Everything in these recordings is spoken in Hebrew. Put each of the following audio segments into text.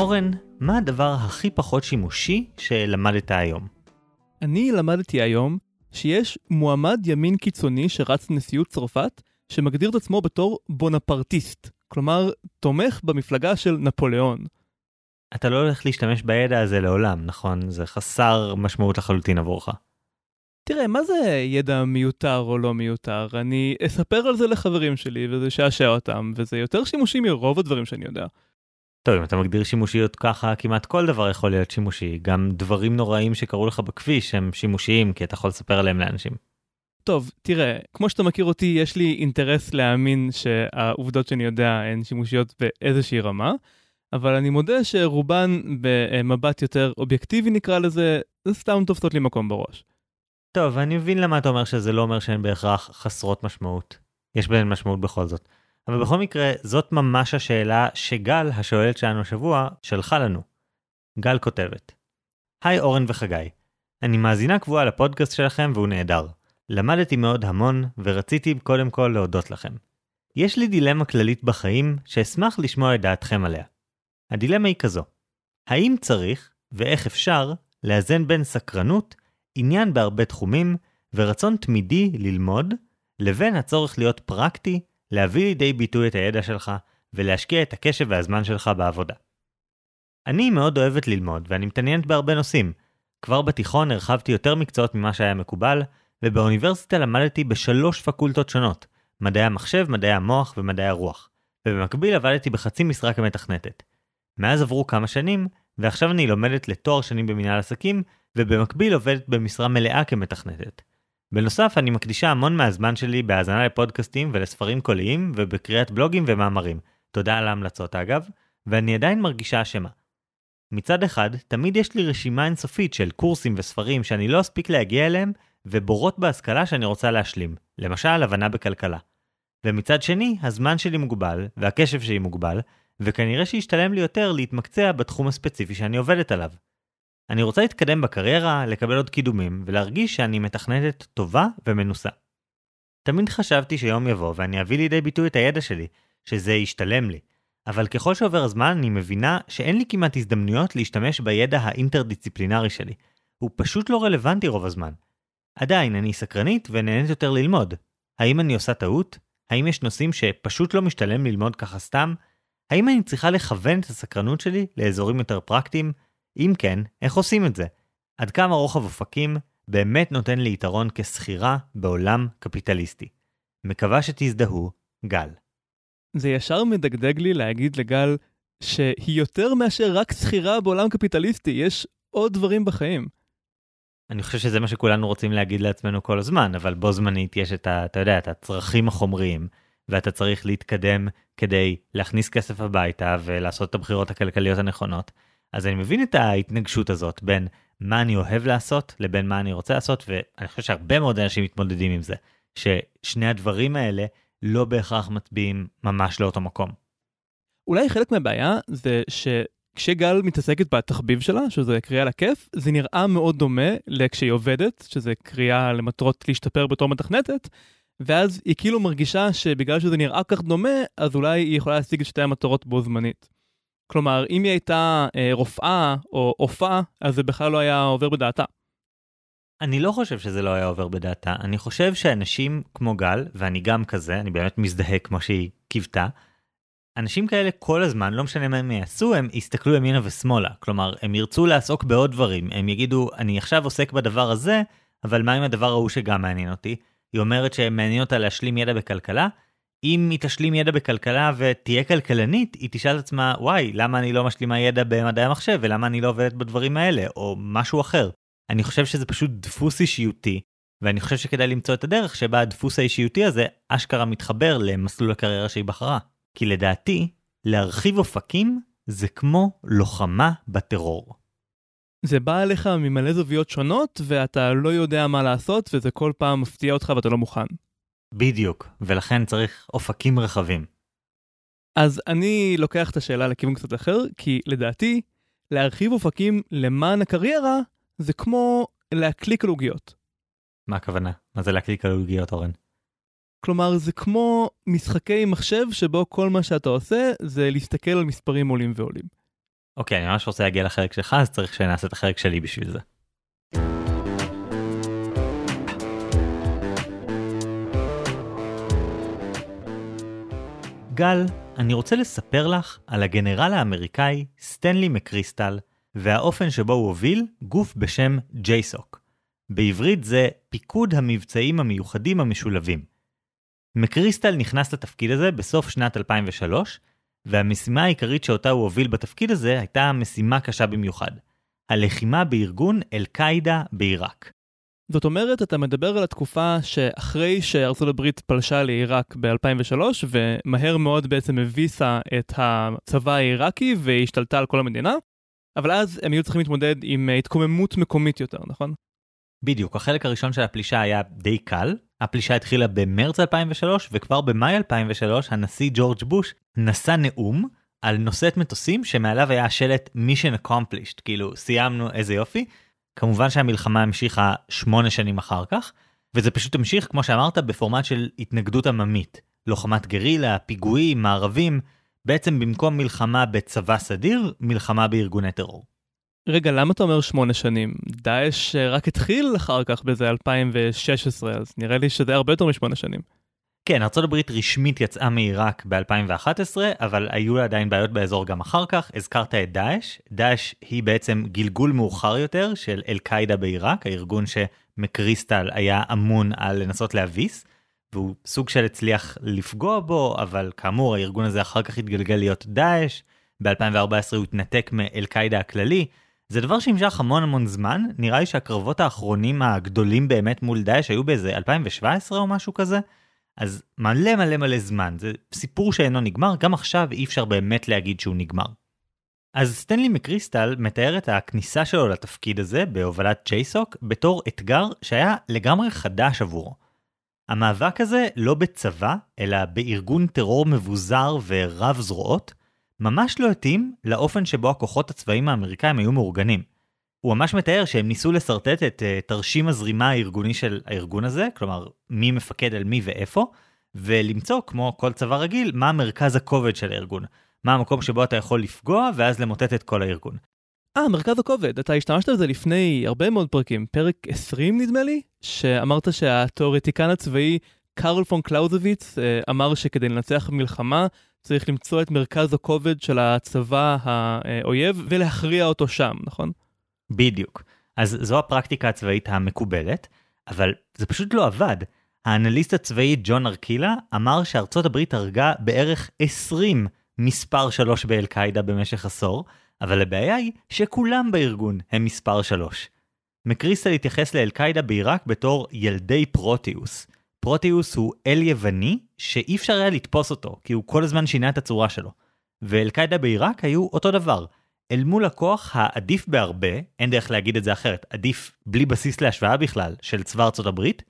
אורן, מה הדבר הכי פחות שימושי שלמדת היום? אני למדתי היום שיש מועמד ימין קיצוני שרץ לנשיאות צרפת, שמגדיר את עצמו בתור בונפרטיסט, כלומר, תומך במפלגה של נפוליאון. אתה לא הולך להשתמש בידע הזה לעולם, נכון? זה חסר משמעות לחלוטין עבורך. תראה, מה זה ידע מיותר או לא מיותר? אני אספר על זה לחברים שלי וזה שעשע אותם, וזה יותר שימושי מרוב הדברים שאני יודע. טוב, אם אתה מגדיר שימושיות ככה, כמעט כל דבר יכול להיות שימושי. גם דברים נוראים שקרו לך בכביש הם שימושיים, כי אתה יכול לספר עליהם לאנשים. טוב, תראה, כמו שאתה מכיר אותי, יש לי אינטרס להאמין שהעובדות שאני יודע הן שימושיות באיזושהי רמה, אבל אני מודה שרובן במבט יותר אובייקטיבי נקרא לזה, זה סתם תופסות לי מקום בראש. טוב, אני מבין למה אתה אומר שזה לא אומר שהן בהכרח חסרות משמעות. יש בהן משמעות בכל זאת. אבל בכל מקרה, זאת ממש השאלה שגל, השואלת שלנו השבוע, שלחה לנו. גל כותבת: היי אורן וחגי, אני מאזינה קבועה לפודקאסט שלכם והוא נהדר. למדתי מאוד המון ורציתי קודם כל להודות לכם. יש לי דילמה כללית בחיים שאשמח לשמוע את דעתכם עליה. הדילמה היא כזו, האם צריך, ואיך אפשר, לאזן בין סקרנות, עניין בהרבה תחומים, ורצון תמידי ללמוד, לבין הצורך להיות פרקטי, להביא לידי ביטוי את הידע שלך, ולהשקיע את הקשב והזמן שלך בעבודה. אני מאוד אוהבת ללמוד, ואני מתעניינת בהרבה נושאים. כבר בתיכון הרחבתי יותר מקצועות ממה שהיה מקובל, ובאוניברסיטה למדתי בשלוש פקולטות שונות, מדעי המחשב, מדעי המוח ומדעי הרוח, ובמקביל עבדתי בחצי משרה כמתכנתת. מאז עברו כמה שנים, ועכשיו אני לומדת לתואר שני במנהל עסקים, ובמקביל עובדת במשרה מלאה כמתכנתת. בנוסף, אני מקדישה המון מהזמן שלי בהאזנה לפודקאסטים ולספרים קוליים, ובקריאת בלוגים ומאמרים. תודה על ההמלצות אגב, ואני עדיין מרגישה אשמה. מצד אחד, תמיד יש לי רשימה אינסופית של קורסים וספרים שאני לא אספיק להגיע אליהם, ובורות בהשכלה שאני רוצה להשלים, למשל הבנה בכלכלה. ומצד שני, הזמן שלי מוגבל, והקשב שלי מוגבל, וכנראה שישתלם לי יותר להתמקצע בתחום הספציפי שאני עובדת עליו. אני רוצה להתקדם בקריירה, לקבל עוד קידומים, ולהרגיש שאני מתכנתת טובה ומנוסה. תמיד חשבתי שיום יבוא ואני אביא לידי ביטוי את הידע שלי, שזה ישתלם לי. אבל ככל שעובר הזמן אני מבינה שאין לי כמעט הזדמנויות להשתמש בידע האינטרדיציפלינרי שלי. הוא פשוט לא רלוונטי רוב הזמן. עדיין, אני סקרנית ונהנית יותר ללמוד. האם אני עושה טעות? האם יש נושאים שפשוט לא משתלם ללמוד ככה סתם? האם אני צריכה לכוון את הסקרנות שלי לאזורים יותר פרקטיים? אם כן, איך עושים את זה? עד כמה רוחב אופקים באמת נותן לי יתרון כשכירה בעולם קפיטליסטי? מקווה שתזדהו, גל. זה ישר מדגדג לי להגיד לגל שהיא יותר מאשר רק שכירה בעולם קפיטליסטי, יש עוד דברים בחיים. אני חושב שזה מה שכולנו רוצים להגיד לעצמנו כל הזמן, אבל בו זמנית יש את ה... אתה יודע, את הצרכים החומריים, ואתה צריך להתקדם כדי להכניס כסף הביתה ולעשות את הבחירות הכלכליות הנכונות. אז אני מבין את ההתנגשות הזאת בין מה אני אוהב לעשות לבין מה אני רוצה לעשות, ואני חושב שהרבה מאוד אנשים מתמודדים עם זה, ששני הדברים האלה לא בהכרח מצביעים ממש לאותו מקום. אולי חלק מהבעיה זה שכשגל מתעסקת בתחביב שלה, שזה קריאה לכיף, זה נראה מאוד דומה לכשהיא עובדת, שזה קריאה למטרות להשתפר בתור מתכנתת, ואז היא כאילו מרגישה שבגלל שזה נראה כך דומה, אז אולי היא יכולה להשיג את שתי המטרות בו זמנית. כלומר, אם היא הייתה אה, רופאה או עופה, אז זה בכלל לא היה עובר בדעתה. אני לא חושב שזה לא היה עובר בדעתה, אני חושב שאנשים כמו גל, ואני גם כזה, אני באמת מזדהה כמו שהיא קיוותה, אנשים כאלה כל הזמן, לא משנה מה הם יעשו, הם יסתכלו ימינה ושמאלה. כלומר, הם ירצו לעסוק בעוד דברים, הם יגידו, אני עכשיו עוסק בדבר הזה, אבל מה עם הדבר ההוא שגם מעניין אותי? היא אומרת שמעניין אותה להשלים ידע בכלכלה, אם היא תשלים ידע בכלכלה ותהיה כלכלנית, היא תשאל את עצמה, וואי, למה אני לא משלימה ידע במדעי המחשב, ולמה אני לא עובדת בדברים האלה, או משהו אחר. אני חושב שזה פשוט דפוס אישיותי, ואני חושב שכדאי למצוא את הדרך שבה הדפוס האישיותי הזה אשכרה מתחבר למסלול הקריירה שהיא בחרה. כי לדעתי, להרחיב אופקים זה כמו לוחמה בטרור. זה בא אליך ממלא זוויות שונות, ואתה לא יודע מה לעשות, וזה כל פעם מפתיע אותך ואתה לא מוכן. בדיוק, ולכן צריך אופקים רחבים. אז אני לוקח את השאלה לכיוון קצת אחר, כי לדעתי, להרחיב אופקים למען הקריירה, זה כמו להקליק על עוגיות. מה הכוונה? מה זה להקליק על עוגיות, אורן? כלומר, זה כמו משחקי מחשב שבו כל מה שאתה עושה זה להסתכל על מספרים עולים ועולים. אוקיי, אני ממש רוצה להגיע לחלק שלך, אז צריך שנעשה את החלק שלי בשביל זה. גל, אני רוצה לספר לך על הגנרל האמריקאי סטנלי מקריסטל והאופן שבו הוא הוביל גוף בשם JSOC. בעברית זה פיקוד המבצעים המיוחדים המשולבים. מקריסטל נכנס לתפקיד הזה בסוף שנת 2003, והמשימה העיקרית שאותה הוא הוביל בתפקיד הזה הייתה משימה קשה במיוחד. הלחימה בארגון אל-קאעידה בעיראק. זאת אומרת, אתה מדבר על התקופה שאחרי שארצות הברית פלשה לעיראק ב-2003, ומהר מאוד בעצם הביסה את הצבא העיראקי והשתלטה על כל המדינה, אבל אז הם היו צריכים להתמודד עם התקוממות מקומית יותר, נכון? בדיוק, החלק הראשון של הפלישה היה די קל. הפלישה התחילה במרץ 2003, וכבר במאי 2003 הנשיא ג'ורג' בוש נשא נאום על נושאת מטוסים שמעליו היה השלט mission accomplished, כאילו סיימנו איזה יופי. כמובן שהמלחמה המשיכה שמונה שנים אחר כך, וזה פשוט המשיך, כמו שאמרת, בפורמט של התנגדות עממית. לוחמת גרילה, פיגועים, מערבים, בעצם במקום מלחמה בצבא סדיר, מלחמה בארגוני טרור. רגע, למה אתה אומר שמונה שנים? דאעש רק התחיל אחר כך באיזה 2016, אז נראה לי שזה הרבה יותר משמונה שנים. כן, ארה"ב רשמית יצאה מעיראק ב-2011, אבל היו לה עדיין בעיות באזור גם אחר כך. הזכרת את דאעש. דאעש היא בעצם גלגול מאוחר יותר של אל-קאעידה בעיראק, הארגון שמקריסטל היה אמון על לנסות להביס, והוא סוג של הצליח לפגוע בו, אבל כאמור, הארגון הזה אחר כך התגלגל להיות דאעש. ב-2014 הוא התנתק מאל-קאעידה הכללי. זה דבר שנמשך המון המון זמן, נראה לי שהקרבות האחרונים הגדולים באמת מול דאעש היו באיזה 2017 או משהו כזה. אז מלא מלא מלא זמן, זה סיפור שאינו נגמר, גם עכשיו אי אפשר באמת להגיד שהוא נגמר. אז סטנלי מקריסטל מתאר את הכניסה שלו לתפקיד הזה בהובלת ג'ייסוק בתור אתגר שהיה לגמרי חדש עבורו. המאבק הזה לא בצבא, אלא בארגון טרור מבוזר ורב זרועות, ממש לא התאים לאופן שבו הכוחות הצבאיים האמריקאים היו מאורגנים. הוא ממש מתאר שהם ניסו לשרטט את uh, תרשים הזרימה הארגוני של הארגון הזה, כלומר, מי מפקד על מי ואיפה, ולמצוא, כמו כל צבא רגיל, מה מרכז הכובד של הארגון. מה המקום שבו אתה יכול לפגוע, ואז למוטט את כל הארגון. אה, מרכז הכובד, אתה השתמשת בזה לפני הרבה מאוד פרקים, פרק 20 נדמה לי, שאמרת שהתיאורטיקן הצבאי קארל פון קלאוזוויץ אה, אמר שכדי לנצח מלחמה צריך למצוא את מרכז הכובד של הצבא האויב ולהכריע אותו שם, נכון? בדיוק. אז זו הפרקטיקה הצבאית המקובלת, אבל זה פשוט לא עבד. האנליסט הצבאי ג'ון ארקילה אמר שארצות הברית הרגה בערך 20 מספר 3 באל-קאעידה במשך עשור, אבל הבעיה היא שכולם בארגון הם מספר 3. מקריסטל התייחס לאל-קאעידה בעיראק בתור ילדי פרוטיוס. פרוטיוס הוא אל יווני שאי אפשר היה לתפוס אותו, כי הוא כל הזמן שינה את הצורה שלו. ואל-קאעידה בעיראק היו אותו דבר. אל מול הכוח העדיף בהרבה, אין דרך להגיד את זה אחרת, עדיף בלי בסיס להשוואה בכלל, של צבא ארצות הברית,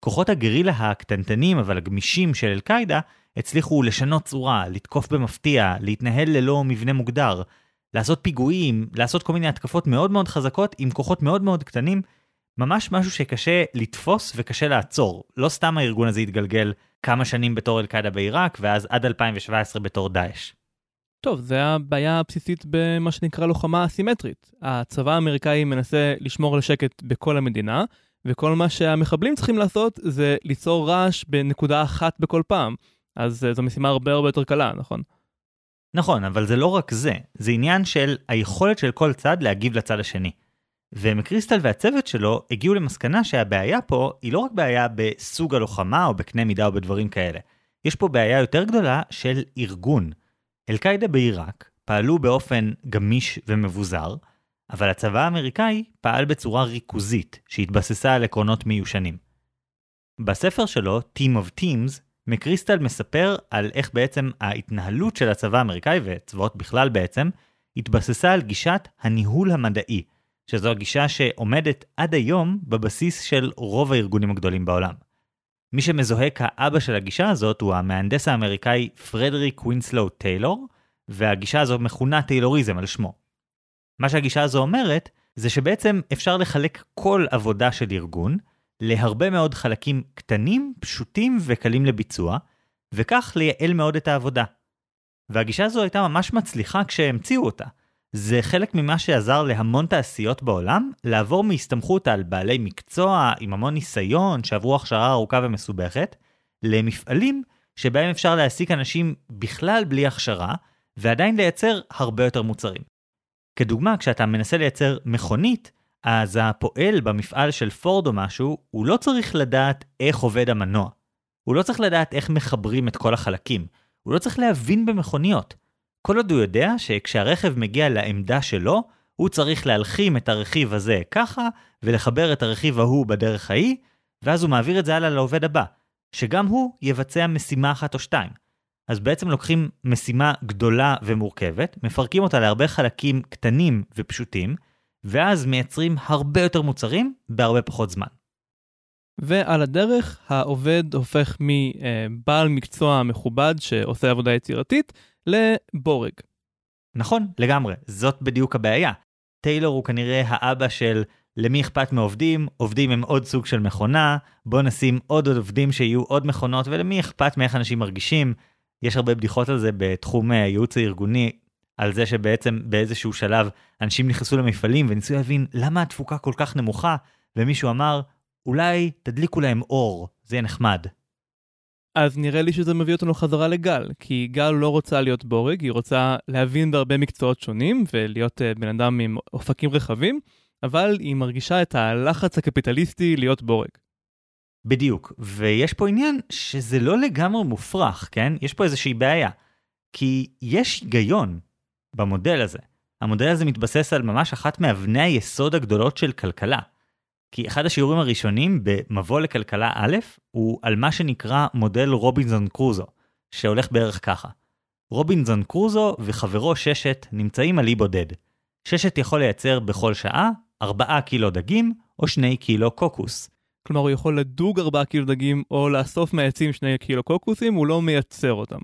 כוחות הגרילה הקטנטנים אבל הגמישים של אל-קאעידה הצליחו לשנות צורה, לתקוף במפתיע, להתנהל ללא מבנה מוגדר, לעשות פיגועים, לעשות כל מיני התקפות מאוד מאוד חזקות עם כוחות מאוד מאוד קטנים, ממש משהו שקשה לתפוס וקשה לעצור. לא סתם הארגון הזה התגלגל כמה שנים בתור אל-קאעידה בעיראק, ואז עד 2017 בתור דאעש. טוב, זה הבעיה הבסיסית במה שנקרא לוחמה אסימטרית. הצבא האמריקאי מנסה לשמור על השקט בכל המדינה, וכל מה שהמחבלים צריכים לעשות זה ליצור רעש בנקודה אחת בכל פעם. אז אה, זו משימה הרבה הרבה יותר קלה, נכון? נכון, אבל זה לא רק זה, זה עניין של היכולת של כל צד להגיב לצד השני. ומקריסטל והצוות שלו הגיעו למסקנה שהבעיה פה היא לא רק בעיה בסוג הלוחמה או בקנה מידה או בדברים כאלה. יש פה בעיה יותר גדולה של ארגון. אל-קאעידה בעיראק פעלו באופן גמיש ומבוזר, אבל הצבא האמריקאי פעל בצורה ריכוזית, שהתבססה על עקרונות מיושנים. בספר שלו, Team of Teams, מקריסטל מספר על איך בעצם ההתנהלות של הצבא האמריקאי, וצבאות בכלל בעצם, התבססה על גישת הניהול המדעי, שזו הגישה שעומדת עד היום בבסיס של רוב הארגונים הגדולים בעולם. מי שמזוהה כאבא של הגישה הזאת הוא המהנדס האמריקאי פרדריק ווינסלו טיילור, והגישה הזו מכונה טיילוריזם על שמו. מה שהגישה הזו אומרת, זה שבעצם אפשר לחלק כל עבודה של ארגון להרבה מאוד חלקים קטנים, פשוטים וקלים לביצוע, וכך לייעל מאוד את העבודה. והגישה הזו הייתה ממש מצליחה כשהמציאו אותה. זה חלק ממה שעזר להמון תעשיות בעולם לעבור מהסתמכות על בעלי מקצוע עם המון ניסיון שעברו הכשרה ארוכה ומסובכת, למפעלים שבהם אפשר להעסיק אנשים בכלל בלי הכשרה, ועדיין לייצר הרבה יותר מוצרים. כדוגמה, כשאתה מנסה לייצר מכונית, אז הפועל במפעל של פורד או משהו, הוא לא צריך לדעת איך עובד המנוע. הוא לא צריך לדעת איך מחברים את כל החלקים. הוא לא צריך להבין במכוניות. כל עוד הוא יודע שכשהרכב מגיע לעמדה שלו, הוא צריך להלחים את הרכיב הזה ככה, ולחבר את הרכיב ההוא בדרך ההיא, ואז הוא מעביר את זה הלאה לעובד הבא, שגם הוא יבצע משימה אחת או שתיים. אז בעצם לוקחים משימה גדולה ומורכבת, מפרקים אותה להרבה חלקים קטנים ופשוטים, ואז מייצרים הרבה יותר מוצרים בהרבה פחות זמן. ועל הדרך העובד הופך מבעל מקצוע מכובד שעושה עבודה יצירתית לבורג. נכון, לגמרי, זאת בדיוק הבעיה. טיילור הוא כנראה האבא של למי אכפת מעובדים, עובדים הם עוד סוג של מכונה, בוא נשים עוד עוד עובדים שיהיו עוד מכונות, ולמי אכפת מאיך אנשים מרגישים. יש הרבה בדיחות על זה בתחום אה, הייעוץ הארגוני, על זה שבעצם באיזשהו שלב אנשים נכנסו למפעלים וניסו להבין למה התפוקה כל כך נמוכה, ומישהו אמר, אולי תדליקו להם אור, זה יהיה נחמד. אז נראה לי שזה מביא אותנו חזרה לגל, כי גל לא רוצה להיות בורג, היא רוצה להבין בהרבה מקצועות שונים ולהיות uh, בן אדם עם אופקים רחבים, אבל היא מרגישה את הלחץ הקפיטליסטי להיות בורג. בדיוק, ויש פה עניין שזה לא לגמרי מופרך, כן? יש פה איזושהי בעיה. כי יש היגיון במודל הזה. המודל הזה מתבסס על ממש אחת מאבני היסוד הגדולות של כלכלה. כי אחד השיעורים הראשונים במבוא לכלכלה א' הוא על מה שנקרא מודל רובינזון קרוזו, שהולך בערך ככה. רובינזון קרוזו וחברו ששת נמצאים על אי בודד. ששת יכול לייצר בכל שעה 4 קילו דגים או 2 קילו קוקוס. כלומר הוא יכול לדוג 4 קילו דגים או לאסוף מהעצים 2 קילו קוקוסים, הוא לא מייצר אותם.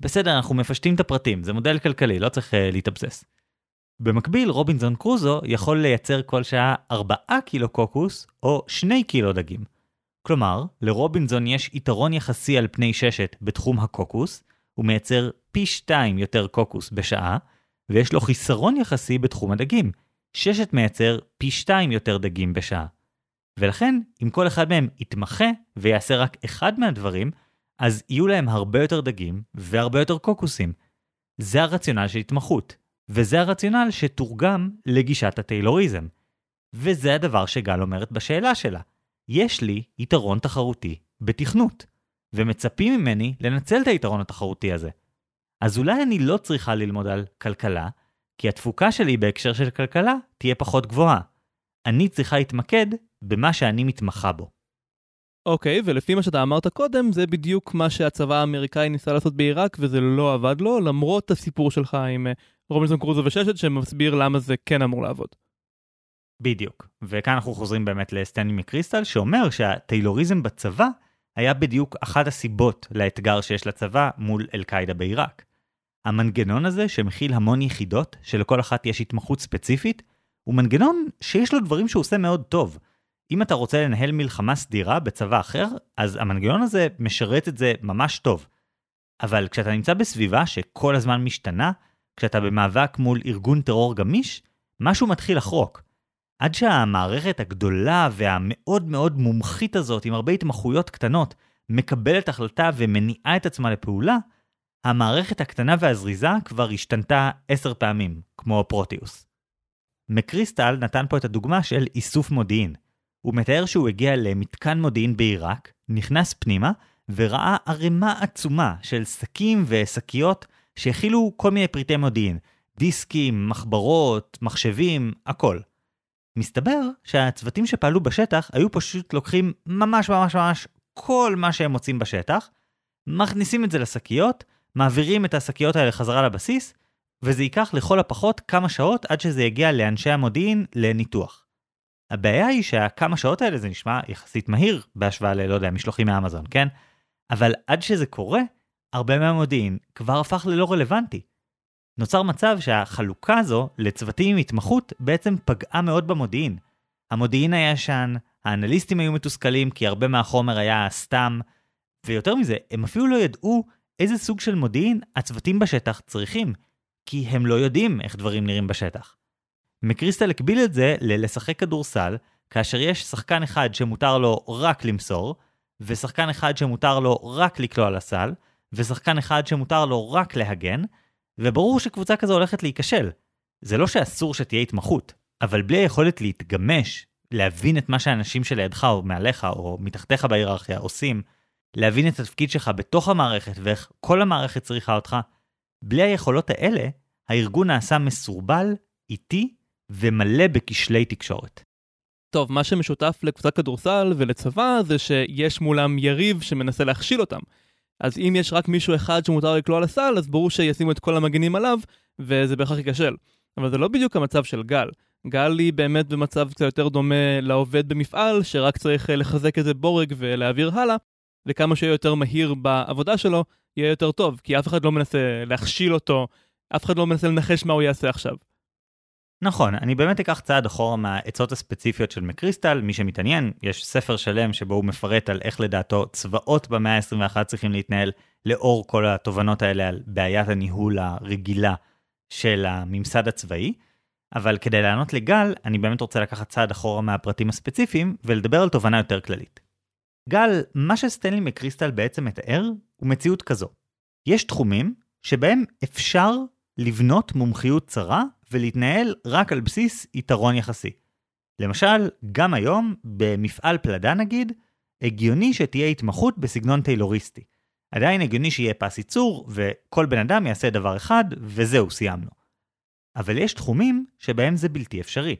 בסדר, אנחנו מפשטים את הפרטים, זה מודל כלכלי, לא צריך uh, להתאבסס. במקביל, רובינזון קרוזו יכול לייצר כל שעה 4 קילו קוקוס או 2 קילו דגים. כלומר, לרובינזון יש יתרון יחסי על פני ששת בתחום הקוקוס, הוא מייצר פי 2 יותר קוקוס בשעה, ויש לו חיסרון יחסי בתחום הדגים. ששת מייצר פי 2 יותר דגים בשעה. ולכן, אם כל אחד מהם יתמחה ויעשה רק אחד מהדברים, אז יהיו להם הרבה יותר דגים והרבה יותר קוקוסים. זה הרציונל של התמחות, וזה הרציונל שתורגם לגישת הטיילוריזם. וזה הדבר שגל אומרת בשאלה שלה. יש לי יתרון תחרותי בתכנות, ומצפים ממני לנצל את היתרון התחרותי הזה. אז אולי אני לא צריכה ללמוד על כלכלה, כי התפוקה שלי בהקשר של כלכלה תהיה פחות גבוהה. אני צריכה להתמקד במה שאני מתמחה בו. אוקיי, ולפי מה שאתה אמרת קודם, זה בדיוק מה שהצבא האמריקאי ניסה לעשות בעיראק, וזה לא עבד לו, למרות הסיפור שלך עם אה, רובינסון קרוזו וששת, שמסביר למה זה כן אמור לעבוד. בדיוק, וכאן אנחנו חוזרים באמת לסטנלי מקריסטל, שאומר שהטיילוריזם בצבא היה בדיוק אחת הסיבות לאתגר שיש לצבא מול אל-קאעידה בעיראק. המנגנון הזה, שמכיל המון יחידות, שלכל אחת יש התמחות ספציפית, הוא מנגנון שיש לו דברים שהוא עושה מאוד טוב. אם אתה רוצה לנהל מלחמה סדירה בצבא אחר, אז המנגנון הזה משרת את זה ממש טוב. אבל כשאתה נמצא בסביבה שכל הזמן משתנה, כשאתה במאבק מול ארגון טרור גמיש, משהו מתחיל לחרוק. עד שהמערכת הגדולה והמאוד מאוד מומחית הזאת, עם הרבה התמחויות קטנות, מקבלת החלטה ומניעה את עצמה לפעולה, המערכת הקטנה והזריזה כבר השתנתה עשר פעמים, כמו פרוטיוס. מקריסטל נתן פה את הדוגמה של איסוף מודיעין. הוא מתאר שהוא הגיע למתקן מודיעין בעיראק, נכנס פנימה, וראה ערימה עצומה של שקים ושקיות שהכילו כל מיני פריטי מודיעין, דיסקים, מחברות, מחשבים, הכל. מסתבר שהצוותים שפעלו בשטח היו פשוט לוקחים ממש ממש ממש כל מה שהם מוצאים בשטח, מכניסים את זה לשקיות, מעבירים את השקיות האלה חזרה לבסיס, וזה ייקח לכל הפחות כמה שעות עד שזה יגיע לאנשי המודיעין לניתוח. הבעיה היא שהכמה שעות האלה זה נשמע יחסית מהיר בהשוואה ללא יודע משלוחים מאמזון, כן? אבל עד שזה קורה, הרבה מהמודיעין כבר הפך ללא רלוונטי. נוצר מצב שהחלוקה הזו לצוותים עם התמחות בעצם פגעה מאוד במודיעין. המודיעין היה ישן, האנליסטים היו מתוסכלים כי הרבה מהחומר היה סתם, ויותר מזה, הם אפילו לא ידעו איזה סוג של מודיעין הצוותים בשטח צריכים. כי הם לא יודעים איך דברים נראים בשטח. מקריסטל הקביל את זה ללשחק כדורסל, כאשר יש שחקן אחד שמותר לו רק למסור, ושחקן אחד שמותר לו רק לקלוע לסל, ושחקן אחד שמותר לו רק להגן, וברור שקבוצה כזו הולכת להיכשל. זה לא שאסור שתהיה התמחות, אבל בלי היכולת להתגמש, להבין את מה שהאנשים שלידך או מעליך או מתחתיך בהיררכיה עושים, להבין את התפקיד שלך בתוך המערכת ואיך כל המערכת צריכה אותך, בלי היכולות האלה, הארגון נעשה מסורבל, איטי ומלא בכשלי תקשורת. טוב, מה שמשותף לקבוצת כדורסל ולצבא זה שיש מולם יריב שמנסה להכשיל אותם. אז אם יש רק מישהו אחד שמותר לקלוע לסל, אז ברור שישימו את כל המגנים עליו, וזה בהכרח ייכשל. אבל זה לא בדיוק המצב של גל. גל היא באמת במצב קצת יותר דומה לעובד במפעל, שרק צריך אה, לחזק איזה בורג ולהעביר הלאה, וכמה שיהיה יותר מהיר בעבודה שלו, יהיה יותר טוב, כי אף אחד לא מנסה להכשיל אותו, אף אחד לא מנסה לנחש מה הוא יעשה עכשיו. נכון, אני באמת אקח צעד אחורה מהעצות הספציפיות של מקריסטל, מי שמתעניין, יש ספר שלם שבו הוא מפרט על איך לדעתו צבאות במאה ה-21 צריכים להתנהל לאור כל התובנות האלה על בעיית הניהול הרגילה של הממסד הצבאי, אבל כדי לענות לגל, אני באמת רוצה לקחת צעד אחורה מהפרטים הספציפיים ולדבר על תובנה יותר כללית. גל, מה שסטנלי מקריסטל בעצם מתאר הוא מציאות כזו. יש תחומים שבהם אפשר לבנות מומחיות צרה ולהתנהל רק על בסיס יתרון יחסי. למשל, גם היום, במפעל פלדה נגיד, הגיוני שתהיה התמחות בסגנון טיילוריסטי. עדיין הגיוני שיהיה פס ייצור, וכל בן אדם יעשה דבר אחד, וזהו, סיימנו. אבל יש תחומים שבהם זה בלתי אפשרי.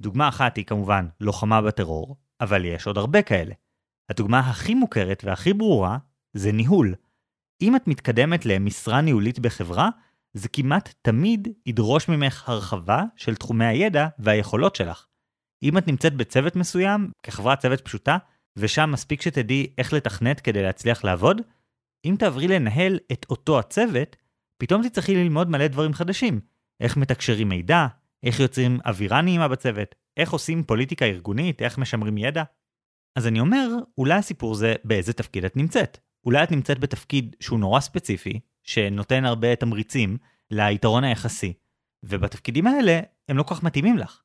דוגמה אחת היא כמובן לוחמה בטרור, אבל יש עוד הרבה כאלה. הדוגמה הכי מוכרת והכי ברורה זה ניהול. אם את מתקדמת למשרה ניהולית בחברה, זה כמעט תמיד ידרוש ממך הרחבה של תחומי הידע והיכולות שלך. אם את נמצאת בצוות מסוים, כחברת צוות פשוטה, ושם מספיק שתדעי איך לתכנת כדי להצליח לעבוד, אם תעברי לנהל את אותו הצוות, פתאום תצטרכי ללמוד מלא דברים חדשים. איך מתקשרים מידע, איך יוצרים אווירה נעימה בצוות, איך עושים פוליטיקה ארגונית, איך משמרים ידע. אז אני אומר, אולי הסיפור זה באיזה תפקיד את נמצאת. אולי את נמצאת בתפקיד שהוא נורא ספציפי, שנותן הרבה תמריצים ליתרון היחסי, ובתפקידים האלה הם לא כל כך מתאימים לך.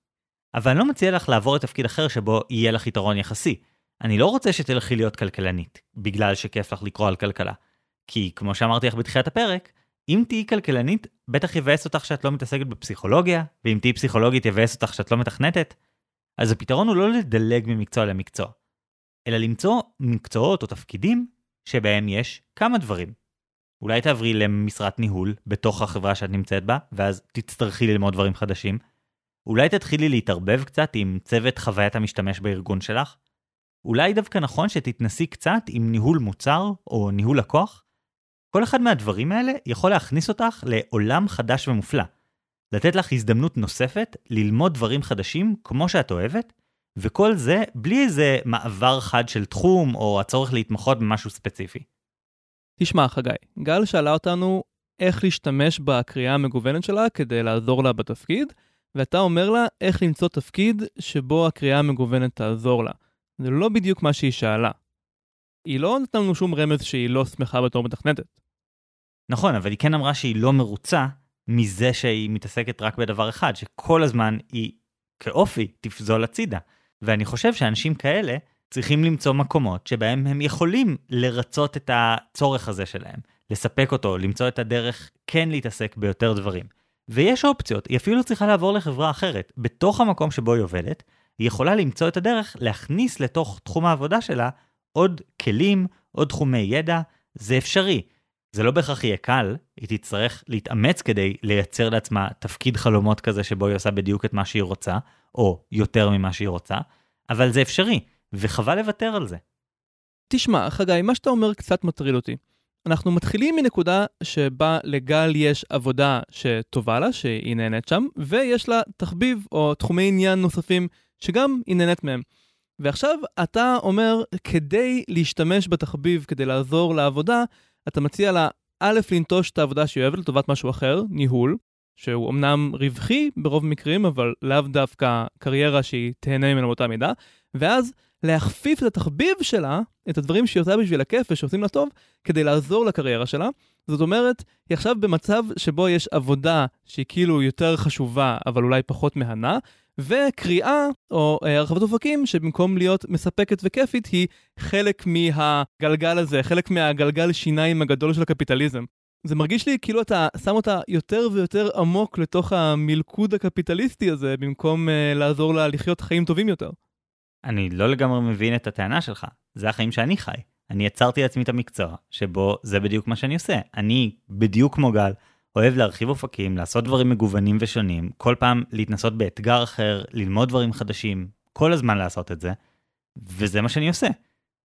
אבל אני לא מציע לך לעבור לתפקיד אחר שבו יהיה לך יתרון יחסי. אני לא רוצה שתלכי להיות כלכלנית, בגלל שכיף לך לקרוא על כלכלה. כי כמו שאמרתי לך בתחילת הפרק, אם תהיי כלכלנית, בטח יבאס אותך שאת לא מתעסקת בפסיכולוגיה, ואם תהיי פסיכולוגית יבאס אותך שאת לא מתכנתת. אז הפתרון הוא לא לדלג ממקצוע למקצוע, אלא למצוא מקצועות או תפקידים שבהם יש כמה דברים. אולי תעברי למשרת ניהול בתוך החברה שאת נמצאת בה, ואז תצטרכי ללמוד דברים חדשים. אולי תתחילי להתערבב קצת עם צוות חוויית המשתמש בארגון שלך. אולי דווקא נכון שתתנסי קצת עם ניהול מוצר או ניהול לקוח. כל אחד מהדברים האלה יכול להכניס אותך לעולם חדש ומופלא. לתת לך הזדמנות נוספת ללמוד דברים חדשים כמו שאת אוהבת, וכל זה בלי איזה מעבר חד של תחום או הצורך להתמחות במשהו ספציפי. תשמע, חגי, גל שאלה אותנו איך להשתמש בקריאה המגוונת שלה כדי לעזור לה בתפקיד, ואתה אומר לה איך למצוא תפקיד שבו הקריאה המגוונת תעזור לה. זה לא בדיוק מה שהיא שאלה. היא לא נתנה לנו שום רמז שהיא לא שמחה בתור מתכנתת. נכון, אבל היא כן אמרה שהיא לא מרוצה מזה שהיא מתעסקת רק בדבר אחד, שכל הזמן היא כאופי תפזול הצידה. ואני חושב שאנשים כאלה צריכים למצוא מקומות שבהם הם יכולים לרצות את הצורך הזה שלהם, לספק אותו, למצוא את הדרך כן להתעסק ביותר דברים. ויש אופציות, היא אפילו צריכה לעבור לחברה אחרת. בתוך המקום שבו היא עובדת, היא יכולה למצוא את הדרך להכניס לתוך תחום העבודה שלה עוד כלים, עוד תחומי ידע, זה אפשרי. זה לא בהכרח יהיה קל, היא תצטרך להתאמץ כדי לייצר לעצמה תפקיד חלומות כזה שבו היא עושה בדיוק את מה שהיא רוצה, או יותר ממה שהיא רוצה, אבל זה אפשרי, וחבל לוותר על זה. תשמע, חגי, מה שאתה אומר קצת מטריד אותי. אנחנו מתחילים מנקודה שבה לגל יש עבודה שטובה לה, שהיא נהנית שם, ויש לה תחביב או תחומי עניין נוספים שגם היא נהנית מהם. ועכשיו אתה אומר, כדי להשתמש בתחביב, כדי לעזור לעבודה, אתה מציע לה א', לנטוש את העבודה שהיא אוהבת לטובת משהו אחר, ניהול, שהוא אמנם רווחי ברוב מקרים, אבל לאו דווקא קריירה שהיא תהנה ממנו באותה מידה, ואז להכפיף את התחביב שלה, את הדברים שהיא עושה בשביל הכיף ושעושים לה טוב, כדי לעזור לקריירה שלה. זאת אומרת, היא עכשיו במצב שבו יש עבודה שהיא כאילו יותר חשובה, אבל אולי פחות מהנה, וקריאה או אה, הרחבת אופקים שבמקום להיות מספקת וכיפית היא חלק מהגלגל הזה, חלק מהגלגל שיניים הגדול של הקפיטליזם. זה מרגיש לי כאילו אתה שם אותה יותר ויותר עמוק לתוך המלכוד הקפיטליסטי הזה, במקום uh, לעזור לה לחיות חיים טובים יותר. אני לא לגמרי מבין את הטענה שלך, זה החיים שאני חי. אני יצרתי לעצמי את המקצוע, שבו זה בדיוק מה שאני עושה. אני, בדיוק כמו גל, אוהב להרחיב אופקים, לעשות דברים מגוונים ושונים, כל פעם להתנסות באתגר אחר, ללמוד דברים חדשים, כל הזמן לעשות את זה, וזה מה שאני עושה.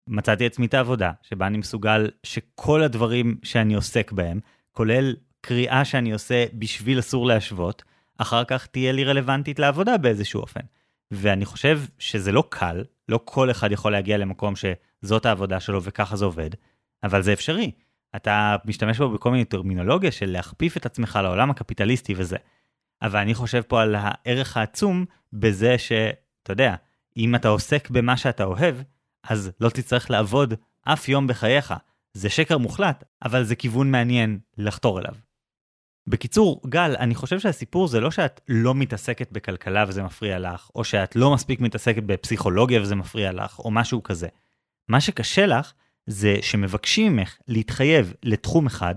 מצאתי עצמי את העבודה, שבה אני מסוגל שכל הדברים שאני עוסק בהם, כולל קריאה שאני עושה בשביל אסור להשוות, אחר כך תהיה לי רלוונטית לעבודה באיזשהו אופן. ואני חושב שזה לא קל, לא כל אחד יכול להגיע למקום שזאת העבודה שלו וככה זה עובד, אבל זה אפשרי. אתה משתמש בו בכל מיני טרמינולוגיה של להכפיף את עצמך לעולם הקפיטליסטי וזה. אבל אני חושב פה על הערך העצום בזה שאתה יודע, אם אתה עוסק במה שאתה אוהב, אז לא תצטרך לעבוד אף יום בחייך. זה שקר מוחלט, אבל זה כיוון מעניין לחתור אליו. בקיצור, גל, אני חושב שהסיפור זה לא שאת לא מתעסקת בכלכלה וזה מפריע לך, או שאת לא מספיק מתעסקת בפסיכולוגיה וזה מפריע לך, או משהו כזה. מה שקשה לך זה שמבקשים ממך להתחייב לתחום אחד,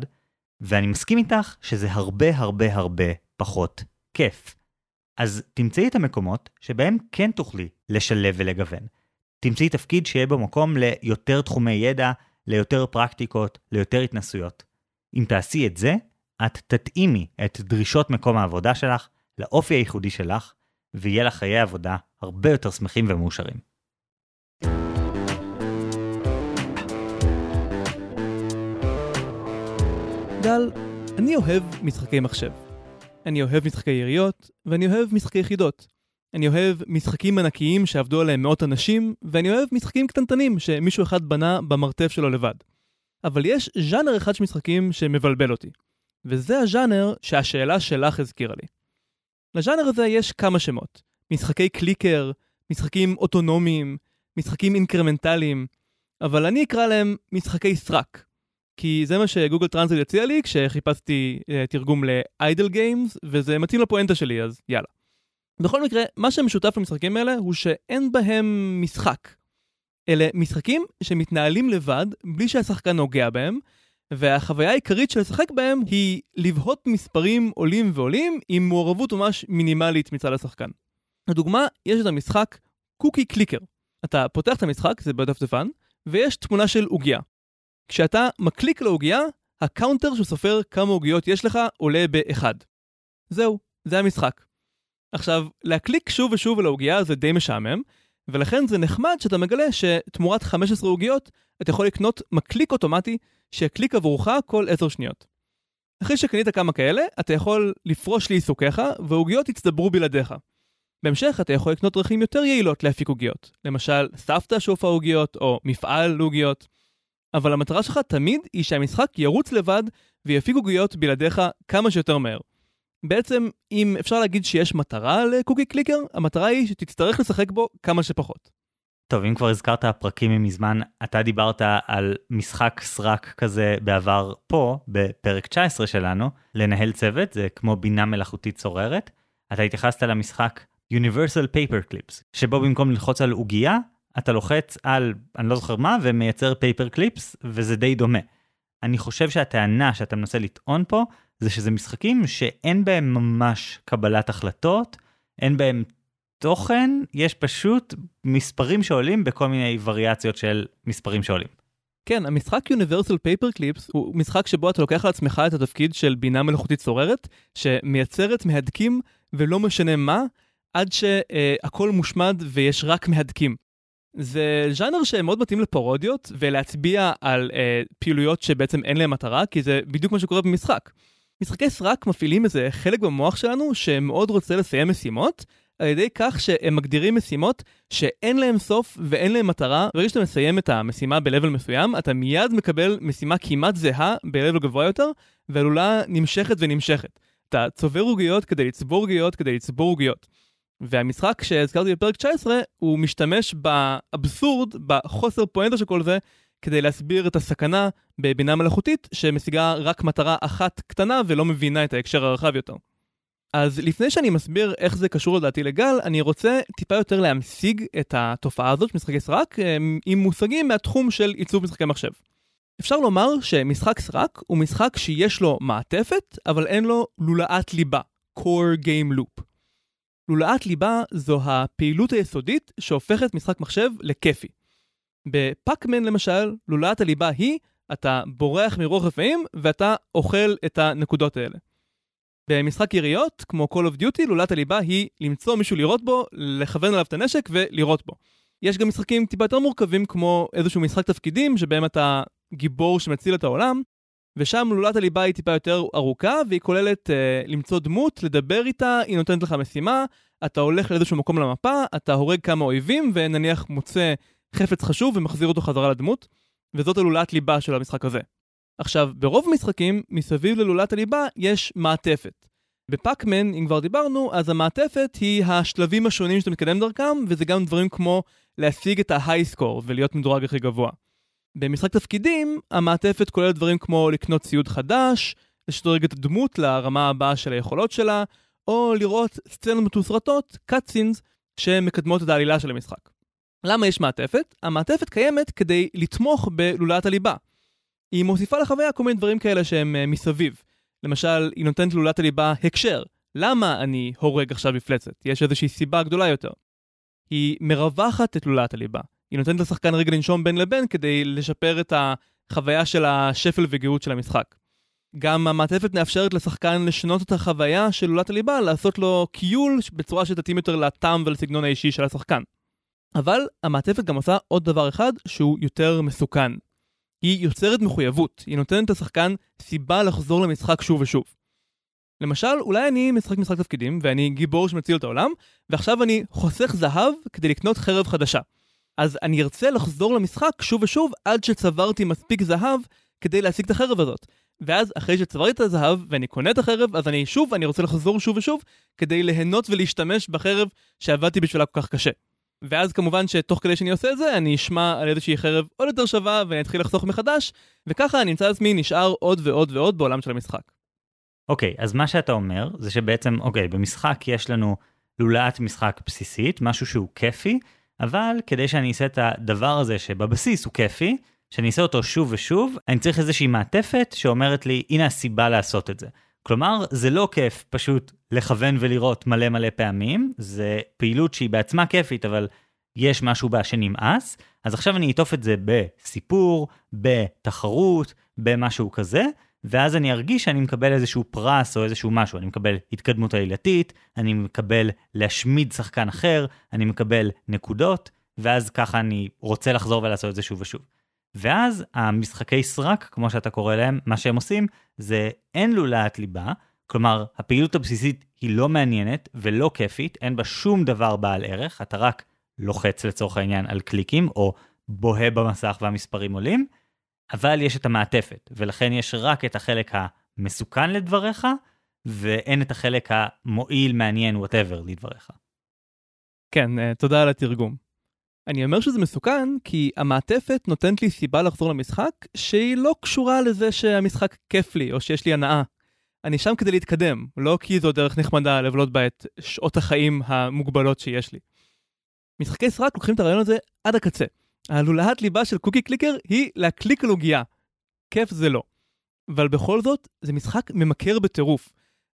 ואני מסכים איתך שזה הרבה הרבה הרבה פחות כיף. אז תמצאי את המקומות שבהם כן תוכלי לשלב ולגוון. תמצאי תפקיד שיהיה בו מקום ליותר תחומי ידע, ליותר פרקטיקות, ליותר התנסויות. אם תעשי את זה, את תתאימי את דרישות מקום העבודה שלך לאופי הייחודי שלך, ויהיה לך חיי עבודה הרבה יותר שמחים ומאושרים. גל, אני אוהב משחקי מחשב. אני אוהב משחקי יריות, ואני אוהב משחקי יחידות. אני אוהב משחקים ענקיים שעבדו עליהם מאות אנשים, ואני אוהב משחקים קטנטנים שמישהו אחד בנה במרתף שלו לבד. אבל יש ז'אנר אחד של משחקים שמבלבל אותי. וזה הז'אנר שהשאלה שלך הזכירה לי. לז'אנר הזה יש כמה שמות. משחקי קליקר, משחקים אוטונומיים, משחקים אינקרמנטליים, אבל אני אקרא להם משחקי סרק. כי זה מה ש Google Translate הציע לי כשחיפשתי uh, תרגום ל-idle games, וזה מתאים לפואנטה שלי, אז יאללה. בכל מקרה, מה שמשותף למשחקים האלה הוא שאין בהם משחק. אלה משחקים שמתנהלים לבד, בלי שהשחקן נוגע בהם, והחוויה העיקרית של לשחק בהם היא לבהות במספרים עולים ועולים עם מעורבות ממש מינימלית מצד השחקן. לדוגמה, יש את המשחק Cookie Clicker. אתה פותח את המשחק, זה בדפדפן, ויש תמונה של עוגיה. כשאתה מקליק לעוגיה, ה counter שסופר כמה עוגיות יש לך עולה באחד. זהו, זה המשחק. עכשיו, להקליק שוב ושוב על העוגיה זה די משעמם, ולכן זה נחמד שאתה מגלה שתמורת 15 עוגיות, אתה יכול לקנות מקליק אוטומטי שיקליק עבורך כל 10 שניות. אחרי שקנית כמה כאלה, אתה יכול לפרוש לעיסוקיך, ועוגיות יצטברו בלעדיך. בהמשך אתה יכול לקנות דרכים יותר יעילות להפיק עוגיות, למשל סבתא שאופה עוגיות, או מפעל לעוגיות. אבל המטרה שלך תמיד היא שהמשחק ירוץ לבד ויפיק עוגיות בלעדיך כמה שיותר מהר. בעצם, אם אפשר להגיד שיש מטרה לקוקי קליקר, המטרה היא שתצטרך לשחק בו כמה שפחות. טוב, אם כבר הזכרת פרקים ממזמן, אתה דיברת על משחק סרק כזה בעבר פה, בפרק 19 שלנו, לנהל צוות, זה כמו בינה מלאכותית צוררת. אתה התייחסת למשחק Universal Paper Clips, שבו במקום ללחוץ על עוגייה, אתה לוחץ על, אני לא זוכר מה, ומייצר פייפר קליפס, וזה די דומה. אני חושב שהטענה שאתה מנסה לטעון פה, זה שזה משחקים שאין בהם ממש קבלת החלטות, אין בהם תוכן, יש פשוט מספרים שעולים בכל מיני וריאציות של מספרים שעולים. כן, המשחק Universal Paper Clips הוא משחק שבו אתה לוקח על עצמך את התפקיד של בינה מלאכותית צוררת, שמייצרת מהדקים ולא משנה מה, עד שהכל מושמד ויש רק מהדקים. זה ז'אנר שמאוד מתאים לפרודיות ולהצביע על אה, פעילויות שבעצם אין להן מטרה, כי זה בדיוק מה שקורה במשחק. משחקי סרק מפעילים איזה חלק במוח שלנו שמאוד רוצה לסיים משימות, על ידי כך שהם מגדירים משימות שאין להם סוף ואין להם מטרה. ברגע שאתה מסיים את המשימה ב-level מסוים, אתה מיד מקבל משימה כמעט זהה ב-level גבוה יותר, והלולה נמשכת ונמשכת. אתה צובר עוגיות כדי לצבור עוגיות כדי לצבור עוגיות. והמשחק שהזכרתי בפרק 19, הוא משתמש באבסורד, בחוסר פואנטה של כל זה, כדי להסביר את הסכנה בבינה מלאכותית שמשיגה רק מטרה אחת קטנה ולא מבינה את ההקשר הרחב יותר. אז לפני שאני מסביר איך זה קשור לדעתי לגל, אני רוצה טיפה יותר להמשיג את התופעה הזאת של משחקי סרק אה, עם מושגים מהתחום של עיצוב משחקי מחשב. אפשר לומר שמשחק סרק הוא משחק שיש לו מעטפת, אבל אין לו לולאת ליבה, core game loop. לולאת ליבה זו הפעילות היסודית שהופכת משחק מחשב לכיפי. בפאקמן למשל, לולאת הליבה היא, אתה בורח מרוח רפאים ואתה אוכל את הנקודות האלה. במשחק יריות, כמו Call of Duty, לולת הליבה היא למצוא מישהו לירות בו, לכוון עליו את הנשק ולירות בו. יש גם משחקים טיפה יותר מורכבים, כמו איזשהו משחק תפקידים, שבהם אתה גיבור שמציל את העולם, ושם לולת הליבה היא טיפה יותר ארוכה, והיא כוללת uh, למצוא דמות, לדבר איתה, היא נותנת לך משימה, אתה הולך לאיזשהו מקום למפה, אתה הורג כמה אויבים, ונניח מוצא חפץ חשוב ומחזיר אותו חזרה לדמות, וזאת הלולת ליבה של המשחק הזה. עכשיו, ברוב המשחקים, מסביב ללולת הליבה יש מעטפת. בפאקמן, אם כבר דיברנו, אז המעטפת היא השלבים השונים שאתה מתקדם דרכם, וזה גם דברים כמו להשיג את ה-high score ולהיות מדורג הכי גבוה. במשחק תפקידים, המעטפת כוללת דברים כמו לקנות ציוד חדש, לשדרג את הדמות לרמה הבאה של היכולות שלה, או לראות סצנות מתוסרטות, cutscenes, שמקדמות את העלילה של המשחק. למה יש מעטפת? המעטפת קיימת כדי לתמוך בלולת הליבה. היא מוסיפה לחוויה כל מיני דברים כאלה שהם uh, מסביב. למשל, היא נותנת ללולת הליבה הקשר. למה אני הורג עכשיו מפלצת? יש איזושהי סיבה גדולה יותר. היא מרווחת את לולת הליבה. היא נותנת לשחקן רגע לנשום בין לבין כדי לשפר את החוויה של השפל וגאות של המשחק. גם המעטפת מאפשרת לשחקן לשנות את החוויה של לולת הליבה, לעשות לו קיול בצורה שתתאים יותר לטעם ולסגנון האישי של השחקן. אבל המעטפת גם עושה עוד דבר אחד שהוא יותר מסוכן. היא יוצרת מחויבות, היא נותנת לשחקן סיבה לחזור למשחק שוב ושוב. למשל, אולי אני משחק משחק תפקידים, ואני גיבור שמציל את העולם, ועכשיו אני חוסך זהב כדי לקנות חרב חדשה. אז אני ארצה לחזור למשחק שוב ושוב עד שצברתי מספיק זהב כדי להשיג את החרב הזאת. ואז אחרי שצברתי את הזהב ואני קונה את החרב, אז אני שוב, אני רוצה לחזור שוב ושוב כדי ליהנות ולהשתמש בחרב שעבדתי בשבילה כל כך קשה. ואז כמובן שתוך כדי שאני עושה את זה, אני אשמע על איזושהי חרב עוד יותר שווה ואני אתחיל לחסוך מחדש, וככה אני אמצא את עצמי נשאר עוד ועוד ועוד בעולם של המשחק. אוקיי, okay, אז מה שאתה אומר זה שבעצם, אוקיי, okay, במשחק יש לנו לולאת משחק בסיסית, משהו שהוא כיפי, אבל כדי שאני אעשה את הדבר הזה שבבסיס הוא כיפי, שאני אעשה אותו שוב ושוב, אני צריך איזושהי מעטפת שאומרת לי, הנה הסיבה לעשות את זה. כלומר, זה לא כיף פשוט לכוון ולראות מלא מלא פעמים, זה פעילות שהיא בעצמה כיפית, אבל יש משהו בה שנמאס, אז עכשיו אני אטוף את זה בסיפור, בתחרות, במשהו כזה, ואז אני ארגיש שאני מקבל איזשהו פרס או איזשהו משהו, אני מקבל התקדמות עלילתית, אני מקבל להשמיד שחקן אחר, אני מקבל נקודות, ואז ככה אני רוצה לחזור ולעשות את זה שוב ושוב. ואז המשחקי סרק, כמו שאתה קורא להם, מה שהם עושים זה אין לולאת ליבה, כלומר הפעילות הבסיסית היא לא מעניינת ולא כיפית, אין בה שום דבר בעל ערך, אתה רק לוחץ לצורך העניין על קליקים או בוהה במסך והמספרים עולים, אבל יש את המעטפת, ולכן יש רק את החלק המסוכן לדבריך, ואין את החלק המועיל, מעניין, whatever לדבריך. כן, אה, תודה על התרגום. אני אומר שזה מסוכן כי המעטפת נותנת לי סיבה לחזור למשחק שהיא לא קשורה לזה שהמשחק כיף לי או שיש לי הנאה. אני שם כדי להתקדם, לא כי זו דרך נחמדה לבלות בה את שעות החיים המוגבלות שיש לי. משחקי סרק לוקחים את הרעיון הזה עד הקצה. הלולאת ליבה של Cookie Clicker היא להקליק על עוגיה. כיף זה לא. אבל בכל זאת, זה משחק ממכר בטירוף.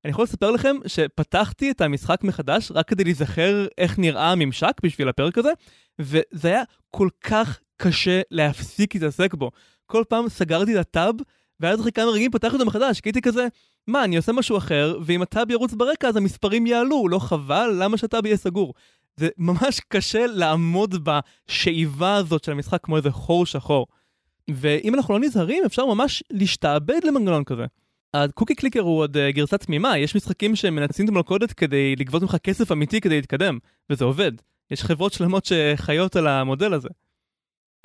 אני יכול לספר לכם שפתחתי את המשחק מחדש רק כדי להיזכר איך נראה הממשק בשביל הפרק הזה, וזה היה כל כך קשה להפסיק להתעסק בו. כל פעם סגרתי את הטאב, ואז אחרי כמה רגעים פתחתי אותו מחדש, כי הייתי כזה, מה, אני עושה משהו אחר, ואם הטאב ירוץ ברקע אז המספרים יעלו, לא חבל? למה שהטאב יהיה סגור? זה ממש קשה לעמוד בשאיבה הזאת של המשחק כמו איזה חור שחור. ואם אנחנו לא נזהרים, אפשר ממש להשתעבד למנגנון כזה. הקוקי קליקר הוא עוד uh, גרסה תמימה, יש משחקים שמנצלים את המלכודת כדי לגבות ממך כסף אמיתי כדי להתקדם, וזה עובד. יש חברות שלמות שחיות על המודל הזה.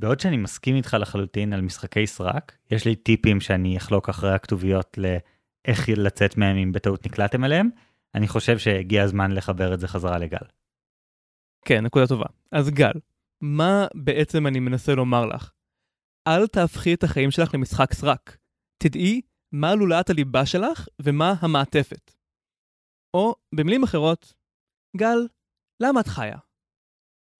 בעוד שאני מסכים איתך לחלוטין על משחקי סרק, יש לי טיפים שאני אחלוק אחרי הכתוביות לאיך לצאת מהם אם בטעות נקלעתם אליהם, אני חושב שהגיע הזמן לחבר את זה חזרה לגל. כן, נקודה טובה. אז גל, מה בעצם אני מנסה לומר לך? אל תהפכי את החיים שלך למשחק סרק. תדעי מה לולאת הליבה שלך ומה המעטפת. או, במילים אחרות, גל, למה את חיה?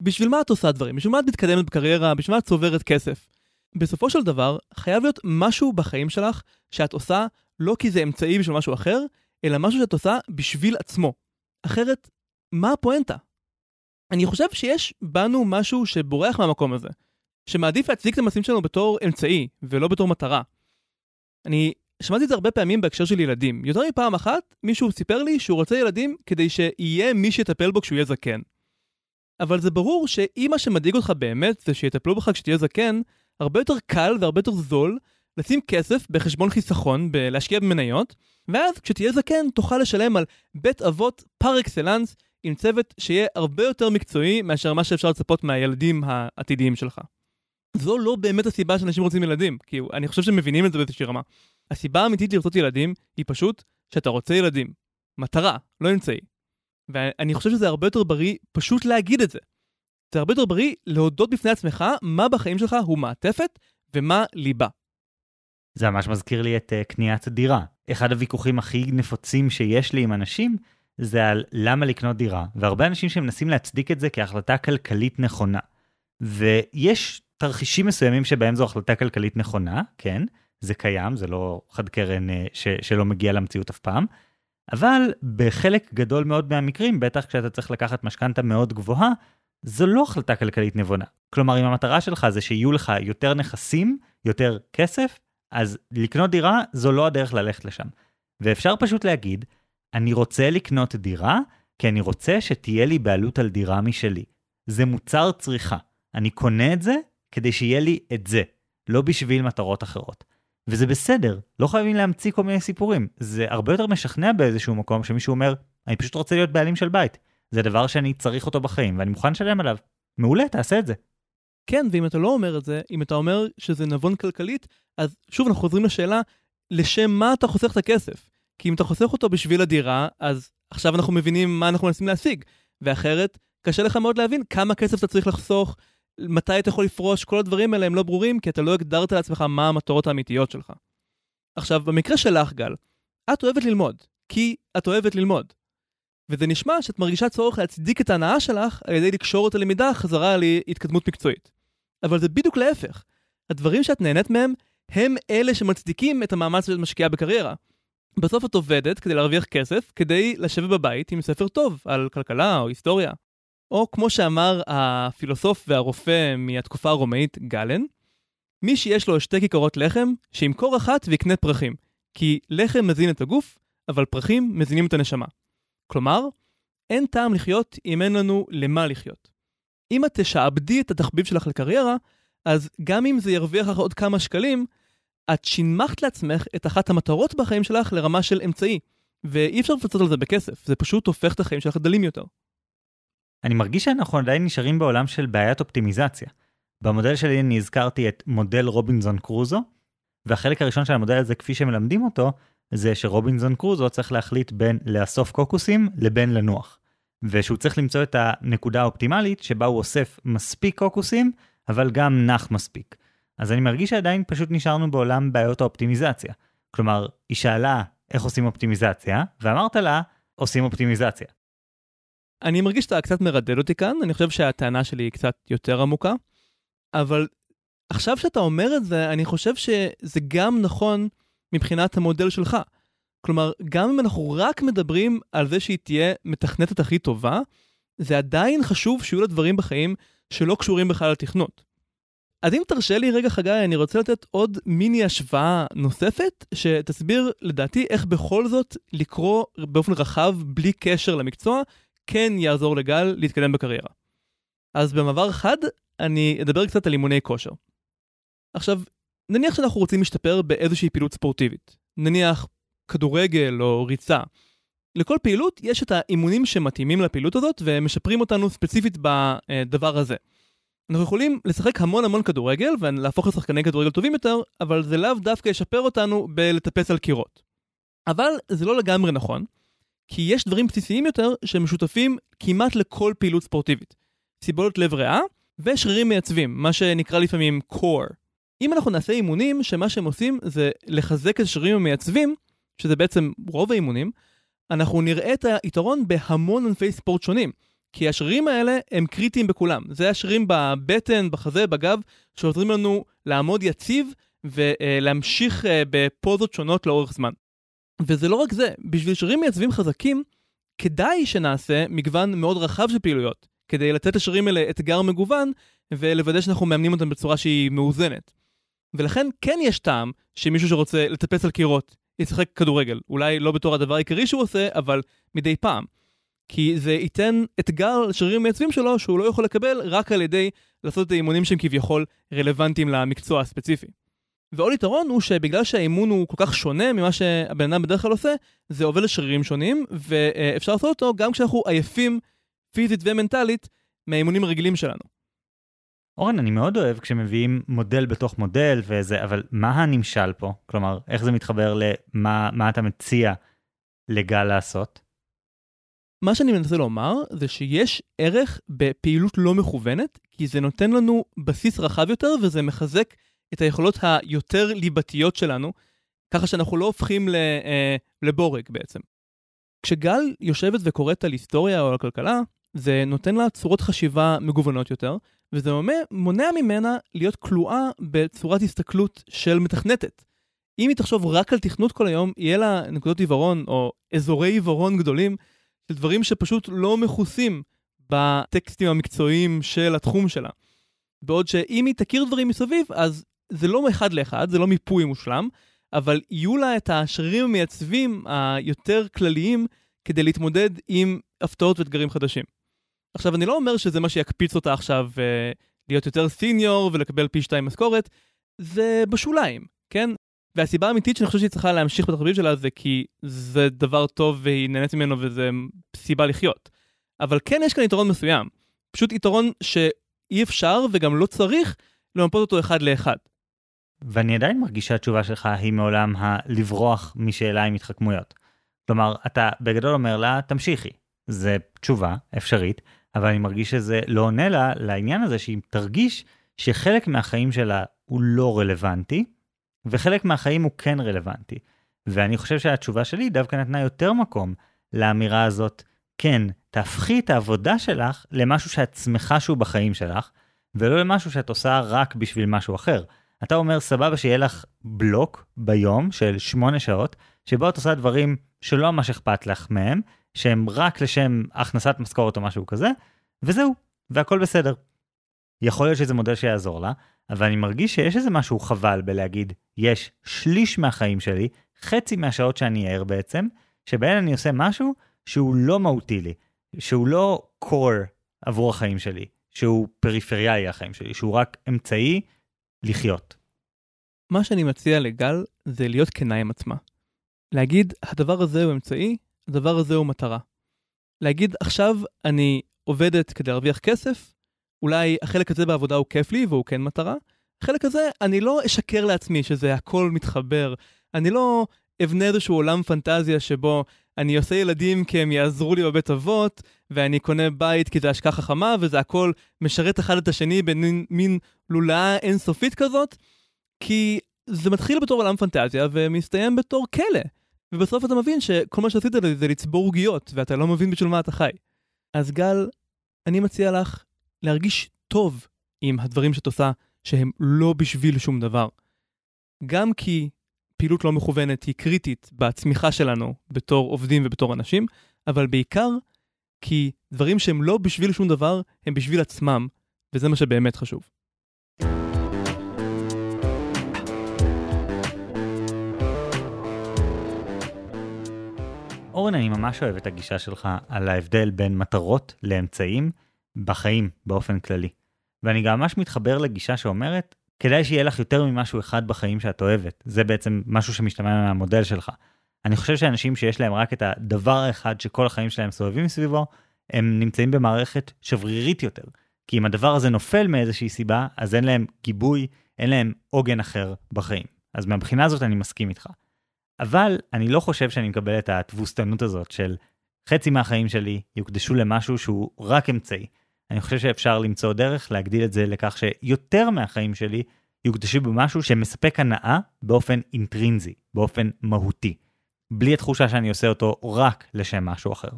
בשביל מה את עושה דברים? בשביל מה את מתקדמת בקריירה? בשביל מה את צוברת כסף? בסופו של דבר, חייב להיות משהו בחיים שלך שאת עושה לא כי זה אמצעי בשביל משהו אחר, אלא משהו שאת עושה בשביל עצמו. אחרת, מה הפואנטה? אני חושב שיש בנו משהו שבורח מהמקום הזה, שמעדיף להצדיק את המעשים שלנו בתור אמצעי, ולא בתור מטרה. אני שמעתי את זה הרבה פעמים בהקשר של ילדים. יותר מפעם אחת, מישהו סיפר לי שהוא רוצה ילדים כדי שיהיה מי שיטפל בו כשהוא יהיה זקן. אבל זה ברור שאם מה שמדאיג אותך באמת זה שיטפלו בך כשתהיה זקן, הרבה יותר קל והרבה יותר זול לשים כסף בחשבון חיסכון, בלהשקיע במניות, ואז כשתהיה זקן תוכל לשלם על בית אבות פר אקסלנס עם צוות שיהיה הרבה יותר מקצועי מאשר מה שאפשר לצפות מהילדים העתידיים שלך. זו לא באמת הסיבה שאנשים רוצים ילדים, כי אני חושב שהם מבינים את זה באיזושהי רמה. הסיבה האמיתית לרצות ילדים היא פשוט שאתה רוצה ילדים. מטרה, לא אמצעי. ואני חושב שזה הרבה יותר בריא פשוט להגיד את זה. זה הרבה יותר בריא להודות בפני עצמך מה בחיים שלך הוא מעטפת ומה ליבה. זה ממש מזכיר לי את uh, קניית דירה. אחד הוויכוחים הכי נפוצים שיש לי עם אנשים זה על למה לקנות דירה, והרבה אנשים שמנסים להצדיק את זה כהחלטה כלכלית נכונה. ויש תרחישים מסוימים שבהם זו החלטה כלכלית נכונה, כן, זה קיים, זה לא חד קרן uh, ש- שלא מגיע למציאות אף פעם, אבל בחלק גדול מאוד מהמקרים, בטח כשאתה צריך לקחת משכנתה מאוד גבוהה, זו לא החלטה כלכלית נבונה. כלומר, אם המטרה שלך זה שיהיו לך יותר נכסים, יותר כסף, אז לקנות דירה זו לא הדרך ללכת לשם. ואפשר פשוט להגיד, אני רוצה לקנות דירה, כי אני רוצה שתהיה לי בעלות על דירה משלי. זה מוצר צריכה. אני קונה את זה כדי שיהיה לי את זה, לא בשביל מטרות אחרות. וזה בסדר, לא חייבים להמציא כל מיני סיפורים. זה הרבה יותר משכנע באיזשהו מקום שמישהו אומר, אני פשוט רוצה להיות בעלים של בית. זה דבר שאני צריך אותו בחיים, ואני מוכן לשלם עליו. מעולה, תעשה את זה. כן, ואם אתה לא אומר את זה, אם אתה אומר שזה נבון כלכלית, אז שוב אנחנו חוזרים לשאלה, לשם מה אתה חוסך את הכסף? כי אם אתה חוסך אותו בשביל הדירה, אז עכשיו אנחנו מבינים מה אנחנו מנסים להשיג. ואחרת, קשה לך מאוד להבין כמה כסף אתה צריך לחסוך, מתי אתה יכול לפרוש, כל הדברים האלה הם לא ברורים, כי אתה לא הגדרת לעצמך מה המטרות האמיתיות שלך. עכשיו, במקרה שלך, גל, את אוהבת ללמוד, כי את אוהבת ללמוד. וזה נשמע שאת מרגישה צורך להצדיק את ההנאה שלך על ידי לקשור את הלמידה חזרה להתקדמות מקצועית. אבל זה בדיוק להפך. הדברים שאת נהנית מהם, הם אלה שמצדיקים את המאמץ שאת משקיעה בקריירה. בסוף את עובדת כדי להרוויח כסף, כדי לשבת בבית עם ספר טוב על כלכלה או היסטוריה. או כמו שאמר הפילוסוף והרופא מהתקופה הרומאית גלן, מי שיש לו שתי כיכרות לחם, שימכור אחת ויקנה פרחים. כי לחם מזין את הגוף, אבל פרחים מזינים את הנשמה. כלומר, אין טעם לחיות אם אין לנו למה לחיות. אם את תשעבדי את התחביב שלך לקריירה, אז גם אם זה ירוויח לך עוד כמה שקלים, את שינמכת לעצמך את אחת המטרות בחיים שלך לרמה של אמצעי. ואי אפשר לפצות על זה בכסף, זה פשוט הופך את החיים שלך דלים יותר. אני מרגיש שאנחנו עדיין נשארים בעולם של בעיית אופטימיזציה. במודל שלי אני הזכרתי את מודל רובינזון קרוזו, והחלק הראשון של המודל הזה כפי שמלמדים אותו, זה שרובינזון קרוזו צריך להחליט בין לאסוף קוקוסים לבין לנוח. ושהוא צריך למצוא את הנקודה האופטימלית שבה הוא אוסף מספיק קוקוסים, אבל גם נח מספיק. אז אני מרגיש שעדיין פשוט נשארנו בעולם בעיות האופטימיזציה. כלומר, היא שאלה איך עושים אופטימיזציה, ואמרת לה, עושים אופטימיזציה. אני מרגיש שאתה קצת מרדד אותי כאן, אני חושב שהטענה שלי היא קצת יותר עמוקה, אבל עכשיו שאתה אומר את זה, אני חושב שזה גם נכון מבחינת המודל שלך. כלומר, גם אם אנחנו רק מדברים על זה שהיא תהיה מתכנתת הכי טובה, זה עדיין חשוב שיהיו לה דברים בחיים שלא קשורים בכלל לתכנות. אז אם תרשה לי רגע חגי, אני רוצה לתת עוד מיני השוואה נוספת, שתסביר לדעתי איך בכל זאת לקרוא באופן רחב, בלי קשר למקצוע, כן יעזור לגל להתקדם בקריירה. אז במעבר חד, אני אדבר קצת על אימוני כושר. עכשיו, נניח שאנחנו רוצים להשתפר באיזושהי פעילות ספורטיבית. נניח כדורגל או ריצה. לכל פעילות יש את האימונים שמתאימים לפעילות הזאת ומשפרים אותנו ספציפית בדבר הזה. אנחנו יכולים לשחק המון המון כדורגל ולהפוך לשחקני כדורגל טובים יותר, אבל זה לאו דווקא ישפר אותנו בלטפס על קירות. אבל זה לא לגמרי נכון, כי יש דברים בסיסיים יותר שמשותפים כמעט לכל פעילות ספורטיבית. סיבולת לב ריאה ושרירים מייצבים, מה שנקרא לפעמים core. אם אנחנו נעשה אימונים שמה שהם עושים זה לחזק את השרירים המייצבים, שזה בעצם רוב האימונים, אנחנו נראה את היתרון בהמון ענפי ספורט שונים. כי השרירים האלה הם קריטיים בכולם. זה השרירים בבטן, בחזה, בגב, שעוזרים לנו לעמוד יציב ולהמשיך אה, בפוזות שונות לאורך זמן. וזה לא רק זה, בשביל שרירים מייצבים חזקים, כדאי שנעשה מגוון מאוד רחב של פעילויות, כדי לתת לשרירים האלה אתגר מגוון, ולוודא שאנחנו מאמנים אותם בצורה שהיא מאוזנת. ולכן כן יש טעם שמישהו שרוצה לטפס על קירות ישחק כדורגל. אולי לא בתור הדבר העיקרי שהוא עושה, אבל מדי פעם. כי זה ייתן אתגר לשרירים המייצבים שלו שהוא לא יכול לקבל רק על ידי לעשות את האימונים שהם כביכול רלוונטיים למקצוע הספציפי. ועוד יתרון הוא שבגלל שהאימון הוא כל כך שונה ממה שהבן אדם בדרך כלל עושה, זה עובד לשרירים שונים, ואפשר לעשות אותו גם כשאנחנו עייפים פיזית ומנטלית מהאימונים הרגילים שלנו. אורן, אני מאוד אוהב כשמביאים מודל בתוך מודל וזה, אבל מה הנמשל פה? כלומר, איך זה מתחבר למה מה אתה מציע לגל לעשות? מה שאני מנסה לומר זה שיש ערך בפעילות לא מכוונת, כי זה נותן לנו בסיס רחב יותר וזה מחזק את היכולות היותר ליבתיות שלנו, ככה שאנחנו לא הופכים אה, לבורג בעצם. כשגל יושבת וקוראת על היסטוריה או על כלכלה, זה נותן לה צורות חשיבה מגוונות יותר, וזה מונע ממנה להיות כלואה בצורת הסתכלות של מתכנתת. אם היא תחשוב רק על תכנות כל היום, יהיה לה נקודות עיוורון או אזורי עיוורון גדולים של דברים שפשוט לא מכוסים בטקסטים המקצועיים של התחום שלה. בעוד שאם היא תכיר דברים מסביב, אז זה לא אחד לאחד, זה לא מיפוי מושלם, אבל יהיו לה את השרירים המייצבים היותר כלליים כדי להתמודד עם הפתעות ואתגרים חדשים. עכשיו, אני לא אומר שזה מה שיקפיץ אותה עכשיו uh, להיות יותר סיניור ולקבל פי שתיים משכורת, זה בשוליים, כן? והסיבה האמיתית שאני חושב שהיא צריכה להמשיך בתחביב שלה זה כי זה דבר טוב והיא נהנית ממנו וזה סיבה לחיות. אבל כן יש כאן יתרון מסוים. פשוט יתרון שאי אפשר וגם לא צריך למפות אותו אחד לאחד. ואני עדיין מרגיש שהתשובה שלך היא מעולם הלברוח משאלה עם התחכמויות. כלומר, אתה בגדול אומר לה, תמשיכי. זה תשובה אפשרית, אבל אני מרגיש שזה לא עונה לה לעניין הזה שהיא תרגיש שחלק מהחיים שלה הוא לא רלוונטי, וחלק מהחיים הוא כן רלוונטי. ואני חושב שהתשובה שלי דווקא נתנה יותר מקום לאמירה הזאת, כן, תהפכי את העבודה שלך למשהו שאת שמחה שהוא בחיים שלך, ולא למשהו שאת עושה רק בשביל משהו אחר. אתה אומר, סבבה שיהיה לך בלוק ביום של שמונה שעות, שבו את עושה דברים שלא ממש אכפת לך מהם, שהם רק לשם הכנסת משכורת או משהו כזה, וזהו, והכל בסדר. יכול להיות שזה מודל שיעזור לה, אבל אני מרגיש שיש איזה משהו חבל בלהגיד, יש שליש מהחיים שלי, חצי מהשעות שאני ער בעצם, שבהן אני עושה משהו שהוא לא מהותי לי, שהוא לא core עבור החיים שלי, שהוא פריפריאלי החיים שלי, שהוא רק אמצעי לחיות. מה שאני מציע לגל זה להיות כנה עם עצמה. להגיד, הדבר הזה הוא אמצעי, הדבר הזה הוא מטרה. להגיד, עכשיו אני עובדת כדי להרוויח כסף, אולי החלק הזה בעבודה הוא כיף לי והוא כן מטרה. החלק הזה, אני לא אשקר לעצמי שזה הכל מתחבר. אני לא אבנה איזשהו עולם פנטזיה שבו אני עושה ילדים כי הם יעזרו לי בבית אבות, ואני קונה בית כי זה השקעה חכמה, וזה הכל משרת אחד את השני במין לולאה אינסופית כזאת, כי זה מתחיל בתור עולם פנטזיה ומסתיים בתור כלא. ובסוף אתה מבין שכל מה שעשית זה לצבור עוגיות, ואתה לא מבין בשביל מה אתה חי. אז גל, אני מציע לך להרגיש טוב עם הדברים שאת עושה, שהם לא בשביל שום דבר. גם כי פעילות לא מכוונת היא קריטית בצמיחה שלנו בתור עובדים ובתור אנשים, אבל בעיקר כי דברים שהם לא בשביל שום דבר, הם בשביל עצמם, וזה מה שבאמת חשוב. אורן, אני ממש אוהב את הגישה שלך על ההבדל בין מטרות לאמצעים בחיים באופן כללי. ואני גם ממש מתחבר לגישה שאומרת, כדאי שיהיה לך יותר ממשהו אחד בחיים שאת אוהבת. זה בעצם משהו שמשתמע מהמודל שלך. אני חושב שאנשים שיש להם רק את הדבר האחד שכל החיים שלהם סובבים סביבו, הם נמצאים במערכת שברירית יותר. כי אם הדבר הזה נופל מאיזושהי סיבה, אז אין להם גיבוי, אין להם עוגן אחר בחיים. אז מהבחינה הזאת אני מסכים איתך. אבל אני לא חושב שאני מקבל את התבוסתנות הזאת של חצי מהחיים שלי יוקדשו למשהו שהוא רק אמצעי. אני חושב שאפשר למצוא דרך להגדיל את זה לכך שיותר מהחיים שלי יוקדשו במשהו שמספק הנאה באופן אינטרינזי, באופן מהותי, בלי התחושה שאני עושה אותו רק לשם משהו אחר.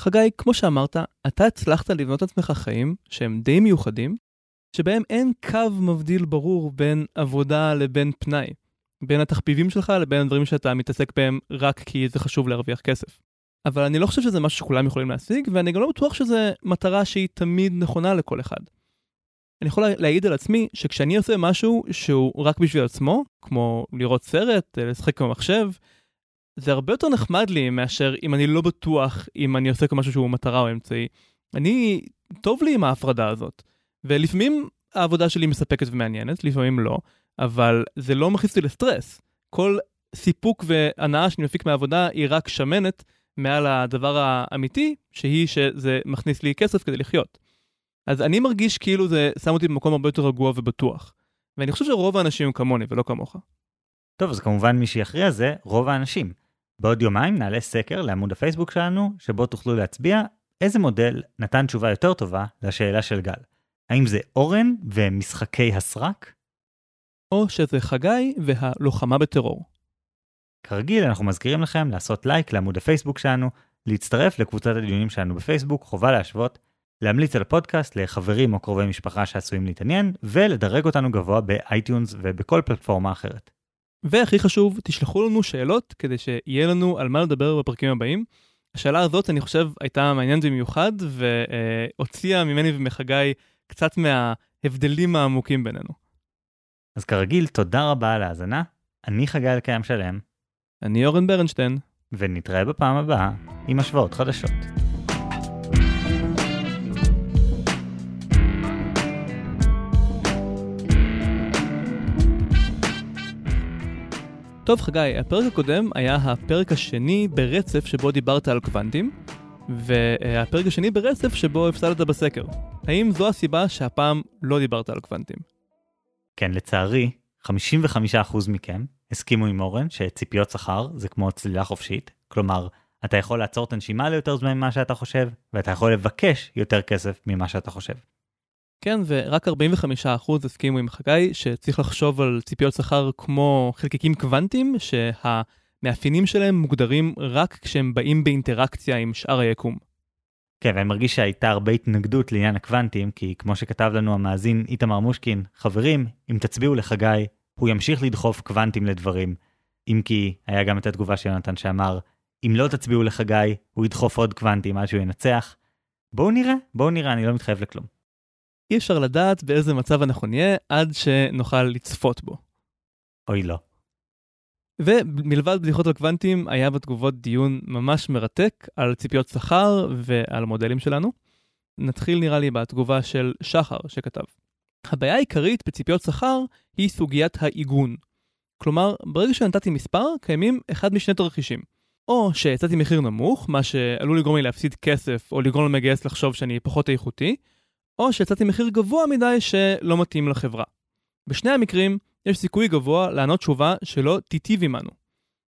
חגי, כמו שאמרת, אתה הצלחת לבנות עצמך חיים שהם די מיוחדים, שבהם אין קו מבדיל ברור בין עבודה לבין פנאי, בין התחביבים שלך לבין הדברים שאתה מתעסק בהם רק כי זה חשוב להרוויח כסף. אבל אני לא חושב שזה משהו שכולם יכולים להשיג, ואני גם לא בטוח שזו מטרה שהיא תמיד נכונה לכל אחד. אני יכול להעיד על עצמי שכשאני עושה משהו שהוא רק בשביל עצמו, כמו לראות סרט, לשחק במחשב, זה הרבה יותר נחמד לי מאשר אם אני לא בטוח אם אני עושה משהו שהוא מטרה או אמצעי. אני, טוב לי עם ההפרדה הזאת. ולפעמים העבודה שלי מספקת ומעניינת, לפעמים לא, אבל זה לא מכניס אותי לסטרס. כל סיפוק והנאה שאני מפיק מהעבודה היא רק שמנת מעל הדבר האמיתי, שהיא שזה מכניס לי כסף כדי לחיות. אז אני מרגיש כאילו זה שם אותי במקום הרבה יותר רגוע ובטוח. ואני חושב שרוב האנשים הם כמוני ולא כמוך. טוב, אז כמובן מי שיכריע זה רוב האנשים. בעוד יומיים נעלה סקר לעמוד הפייסבוק שלנו, שבו תוכלו להצביע איזה מודל נתן תשובה יותר טובה לשאלה של גל. האם זה אורן ומשחקי הסרק? או שזה חגי והלוחמה בטרור. כרגיל, אנחנו מזכירים לכם לעשות לייק לעמוד הפייסבוק שלנו, להצטרף לקבוצת הדיונים שלנו בפייסבוק, חובה להשוות, להמליץ על הפודקאסט לחברים או קרובי משפחה שעשויים להתעניין, ולדרג אותנו גבוה ב iTunes ובכל פלטפורמה אחרת. והכי חשוב, תשלחו לנו שאלות כדי שיהיה לנו על מה לדבר בפרקים הבאים. השאלה הזאת, אני חושב, הייתה מעניינת במיוחד, והוציאה ממני ומחגי קצת מההבדלים העמוקים בינינו. אז כרגיל, תודה רבה על ההאזנה. אני חגי אלקיים שלם. אני אורן ברנשטיין. ונתראה בפעם הבאה עם השוואות חדשות. טוב חגי, הפרק הקודם היה הפרק השני ברצף שבו דיברת על קוונטים, והפרק השני ברצף שבו הפסדת בסקר. האם זו הסיבה שהפעם לא דיברת על קוונטים? כן, לצערי, 55% מכם הסכימו עם אורן שציפיות שכר זה כמו צלילה חופשית, כלומר, אתה יכול לעצור את הנשימה ליותר זמן ממה שאתה חושב, ואתה יכול לבקש יותר כסף ממה שאתה חושב. כן, ורק 45% הסכימו עם חגי שצריך לחשוב על ציפיות שכר כמו חלקיקים קוונטיים, שהמאפיינים שלהם מוגדרים רק כשהם באים באינטראקציה עם שאר היקום. כן, ואני מרגיש שהייתה הרבה התנגדות לעניין הקוונטים, כי כמו שכתב לנו המאזין איתמר מושקין, חברים, אם תצביעו לחגי, הוא ימשיך לדחוף קוונטים לדברים. אם כי היה גם את התגובה של יונתן שאמר, אם לא תצביעו לחגי, הוא ידחוף עוד קוונטים עד שהוא ינצח. בואו נראה, בואו נראה, אני לא מתחייב לכלום. אי אפשר לדעת באיזה מצב אנחנו נהיה עד שנוכל לצפות בו. אוי לא. ומלבד בדיחות על קוונטים, היה בתגובות דיון ממש מרתק על ציפיות שכר ועל המודלים שלנו. נתחיל נראה לי בתגובה של שחר שכתב. הבעיה העיקרית בציפיות שכר היא סוגיית העיגון. כלומר, ברגע שנתתי מספר, קיימים אחד משני תרחישים. או שהצעתי מחיר נמוך, מה שעלול לגרום לי להפסיד כסף, או לגרום למגייס לחשוב שאני פחות איכותי, או שהצעתי מחיר גבוה מדי שלא מתאים לחברה. בשני המקרים, יש סיכוי גבוה לענות תשובה שלא תיטיב עמנו.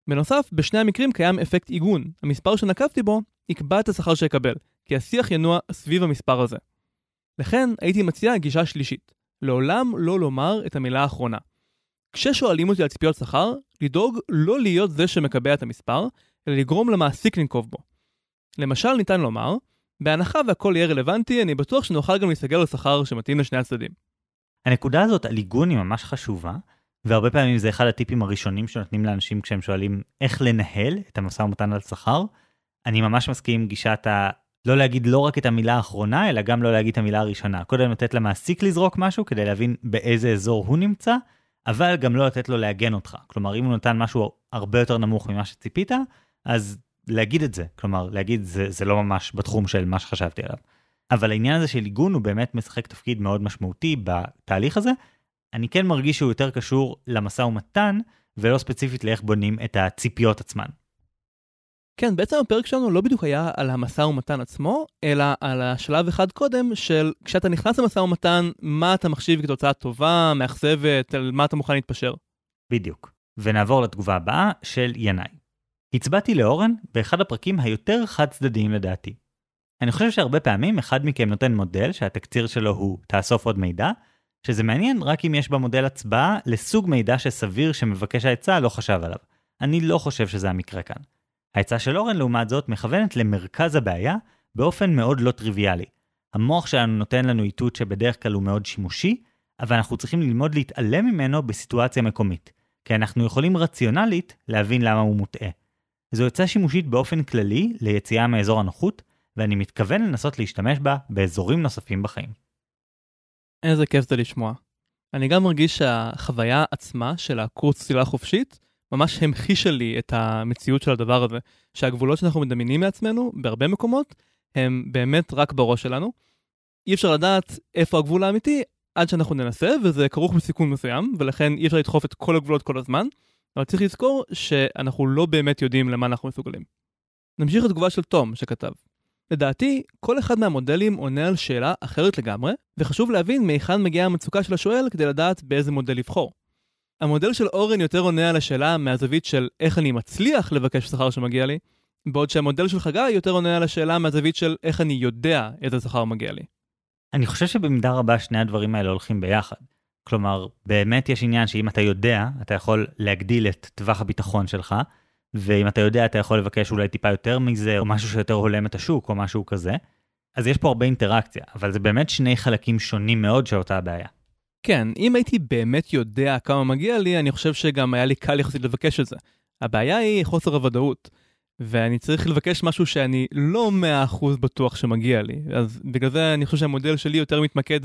בנוסף, בשני המקרים קיים אפקט עיגון. המספר שנקבתי בו יקבע את השכר שאקבל, כי השיח ינוע סביב המספר הזה. לכן הייתי מציע גישה שלישית, לעולם לא לומר את המילה האחרונה. כששואלים אותי על ציפיות שכר, לדאוג לא להיות זה שמקבע את המספר, אלא לגרום למעסיק לנקוב בו. למשל ניתן לומר, בהנחה והכל יהיה רלוונטי, אני בטוח שנוכל גם להסתגל על שכר שמתאים לשני הצדדים. הנקודה הזאת על עיגון היא ממש חשובה, והרבה פעמים זה אחד הטיפים הראשונים שנותנים לאנשים כשהם שואלים איך לנהל את המשא ומתן על שכר. אני ממש מסכים עם גישת ה... לא להגיד לא רק את המילה האחרונה, אלא גם לא להגיד את המילה הראשונה. קודם לתת למעסיק לזרוק משהו כדי להבין באיזה אזור הוא נמצא, אבל גם לא לתת לו לעגן אותך. כלומר, אם הוא נתן משהו הרבה יותר נמוך ממה שציפית, אז להגיד את זה. כלומר, להגיד זה, זה לא ממש בתחום של מה שחשבתי עליו. אבל העניין הזה של עיגון הוא באמת משחק תפקיד מאוד משמעותי בתהליך הזה. אני כן מרגיש שהוא יותר קשור למשא ומתן, ולא ספציפית לאיך בונים את הציפיות עצמן. כן, בעצם הפרק שלנו לא בדיוק היה על המשא ומתן עצמו, אלא על השלב אחד קודם של כשאתה נכנס למשא ומתן, מה אתה מחשיב כתוצאה טובה, מאכזבת, על מה אתה מוכן להתפשר. בדיוק. ונעבור לתגובה הבאה של ינאי. הצבעתי לאורן באחד הפרקים היותר חד צדדיים לדעתי. אני חושב שהרבה פעמים אחד מכם נותן מודל שהתקציר שלו הוא תאסוף עוד מידע, שזה מעניין רק אם יש במודל הצבעה לסוג מידע שסביר שמבקש העצה לא חשב עליו. אני לא חושב שזה המקרה כאן. העצה של אורן לעומת זאת מכוונת למרכז הבעיה באופן מאוד לא טריוויאלי. המוח שלנו נותן לנו איתות שבדרך כלל הוא מאוד שימושי, אבל אנחנו צריכים ללמוד להתעלם ממנו בסיטואציה מקומית, כי אנחנו יכולים רציונלית להבין למה הוא מוטעה. זו עצה שימושית באופן כללי ליציאה מאזור הנוחות, ואני מתכוון לנסות להשתמש בה באזורים נוספים בחיים. איזה כיף זה לשמוע. אני גם מרגיש שהחוויה עצמה של הקורס צלילה חופשית ממש המחישה לי את המציאות של הדבר הזה, שהגבולות שאנחנו מדמיינים מעצמנו בהרבה מקומות הם באמת רק בראש שלנו. אי אפשר לדעת איפה הגבול האמיתי עד שאנחנו ננסה, וזה כרוך בסיכון מסוים, ולכן אי אפשר לדחוף את כל הגבולות כל הזמן, אבל צריך לזכור שאנחנו לא באמת יודעים למה אנחנו מסוגלים. נמשיך לתגובה של תום שכתב. לדעתי, כל אחד מהמודלים עונה על שאלה אחרת לגמרי, וחשוב להבין מהיכן מגיעה המצוקה של השואל כדי לדעת באיזה מודל לבחור. המודל של אורן יותר עונה על השאלה מהזווית של איך אני מצליח לבקש שכר שמגיע לי, בעוד שהמודל של חגי יותר עונה על השאלה מהזווית של איך אני יודע איזה שכר מגיע לי. אני חושב שבמידה רבה שני הדברים האלה הולכים ביחד. כלומר, באמת יש עניין שאם אתה יודע, אתה יכול להגדיל את טווח הביטחון שלך, ואם אתה יודע, אתה יכול לבקש אולי טיפה יותר מזה, או משהו שיותר הולם את השוק, או משהו כזה. אז יש פה הרבה אינטראקציה, אבל זה באמת שני חלקים שונים מאוד של אותה הבעיה. כן, אם הייתי באמת יודע כמה מגיע לי, אני חושב שגם היה לי קל יחסית לבקש את זה. הבעיה היא חוסר הוודאות, ואני צריך לבקש משהו שאני לא 100% בטוח שמגיע לי. אז בגלל זה אני חושב שהמודל שלי יותר מתמקד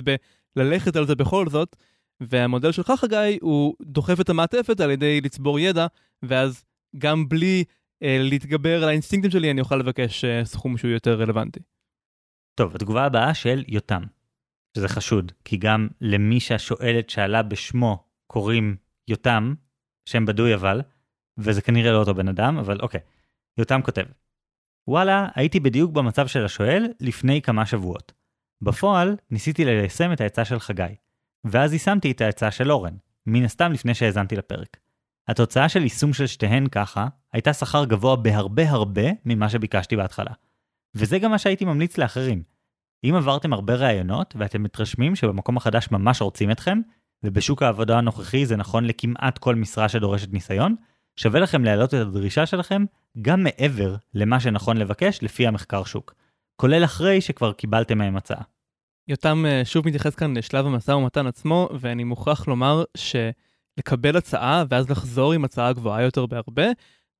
בללכת על זה בכל זאת, והמודל שלך, חגי, הוא דוחף את המעטפת על ידי לצבור ידע, ואז גם בלי אה, להתגבר על האינסטינקטים שלי, אני אוכל לבקש אה, סכום שהוא יותר רלוונטי. טוב, התגובה הבאה של יותם, שזה חשוד, כי גם למי שהשואלת שאלה בשמו קוראים יותם, שם בדוי אבל, וזה כנראה לא אותו בן אדם, אבל אוקיי. יותם כותב, וואלה, הייתי בדיוק במצב של השואל לפני כמה שבועות. בפועל, ניסיתי ליישם את העצה של חגי, ואז יישמתי את העצה של אורן, מן הסתם לפני שהאזנתי לפרק. התוצאה של יישום של שתיהן ככה, הייתה שכר גבוה בהרבה הרבה ממה שביקשתי בהתחלה. וזה גם מה שהייתי ממליץ לאחרים. אם עברתם הרבה ראיונות ואתם מתרשמים שבמקום החדש ממש רוצים אתכם, ובשוק העבודה הנוכחי זה נכון לכמעט כל משרה שדורשת ניסיון, שווה לכם להעלות את הדרישה שלכם גם מעבר למה שנכון לבקש לפי המחקר שוק, כולל אחרי שכבר קיבלתם מהם הצעה. יותם אה, שוב מתייחס כאן לשלב המשא ומתן עצמו, ואני מוכרח לומר שלקבל הצעה ואז לחזור עם הצעה גבוהה יותר בהרבה,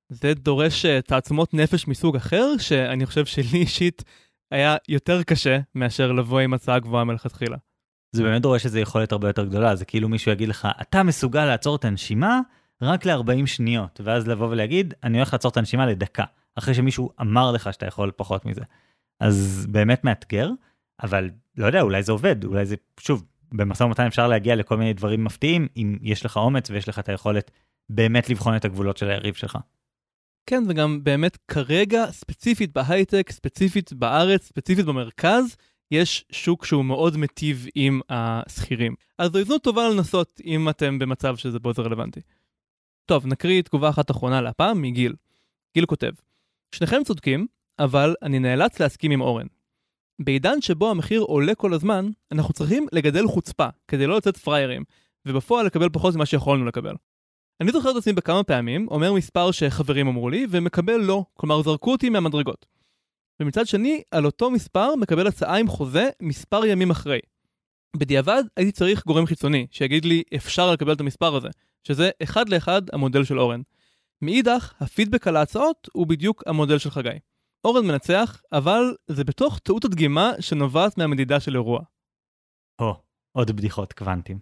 זה דורש אה, תעצומות נפש מסוג אחר, שאני חושב שלי אישית היה יותר קשה מאשר לבוא עם הצעה גבוהה מלכתחילה. זה באמת דורש איזו יכולת הרבה יותר גדולה, זה כאילו מישהו יגיד לך, אתה מסוגל לעצור את הנשימה רק ל-40 שניות, ואז לבוא ולהגיד, אני הולך לעצור את הנשימה לדקה, אחרי שמישהו אמר לך שאתה יכול פחות מזה. אז באמת מאתגר, אבל לא יודע, אולי זה עובד, אולי זה, שוב, במשא ומתן אפשר להגיע לכל מיני דברים מפתיעים, אם יש לך אומץ ויש לך את היכולת באמת לבחון את הגבולות של היריב שלך. כן, וגם באמת כרגע, ספציפית בהייטק, ספציפית בארץ, ספציפית במרכז, יש שוק שהוא מאוד מיטיב עם השכירים. אז זו הזדמנות טובה לנסות אם אתם במצב שזה בו זה רלוונטי. טוב, נקריא תגובה אחת אחרונה להפעם מגיל. גיל כותב, שניכם צודקים, אבל אני נאלץ להסכים עם אורן. בעידן שבו המחיר עולה כל הזמן, אנחנו צריכים לגדל חוצפה כדי לא לצאת פריירים, ובפועל לקבל פחות ממה שיכולנו לקבל. אני זוכר את עצמי בכמה פעמים, אומר מספר שחברים אמרו לי, ומקבל לא, כלומר זרקו אותי מהמדרגות. ומצד שני, על אותו מספר מקבל הצעה עם חוזה מספר ימים אחרי. בדיעבד הייתי צריך גורם חיצוני, שיגיד לי אפשר לקבל את המספר הזה, שזה אחד לאחד המודל של אורן. מאידך, הפידבק על ההצעות הוא בדיוק המודל של חגי. אורן מנצח, אבל זה בתוך טעות הדגימה שנובעת מהמדידה של אירוע. או, עוד בדיחות קוונטים.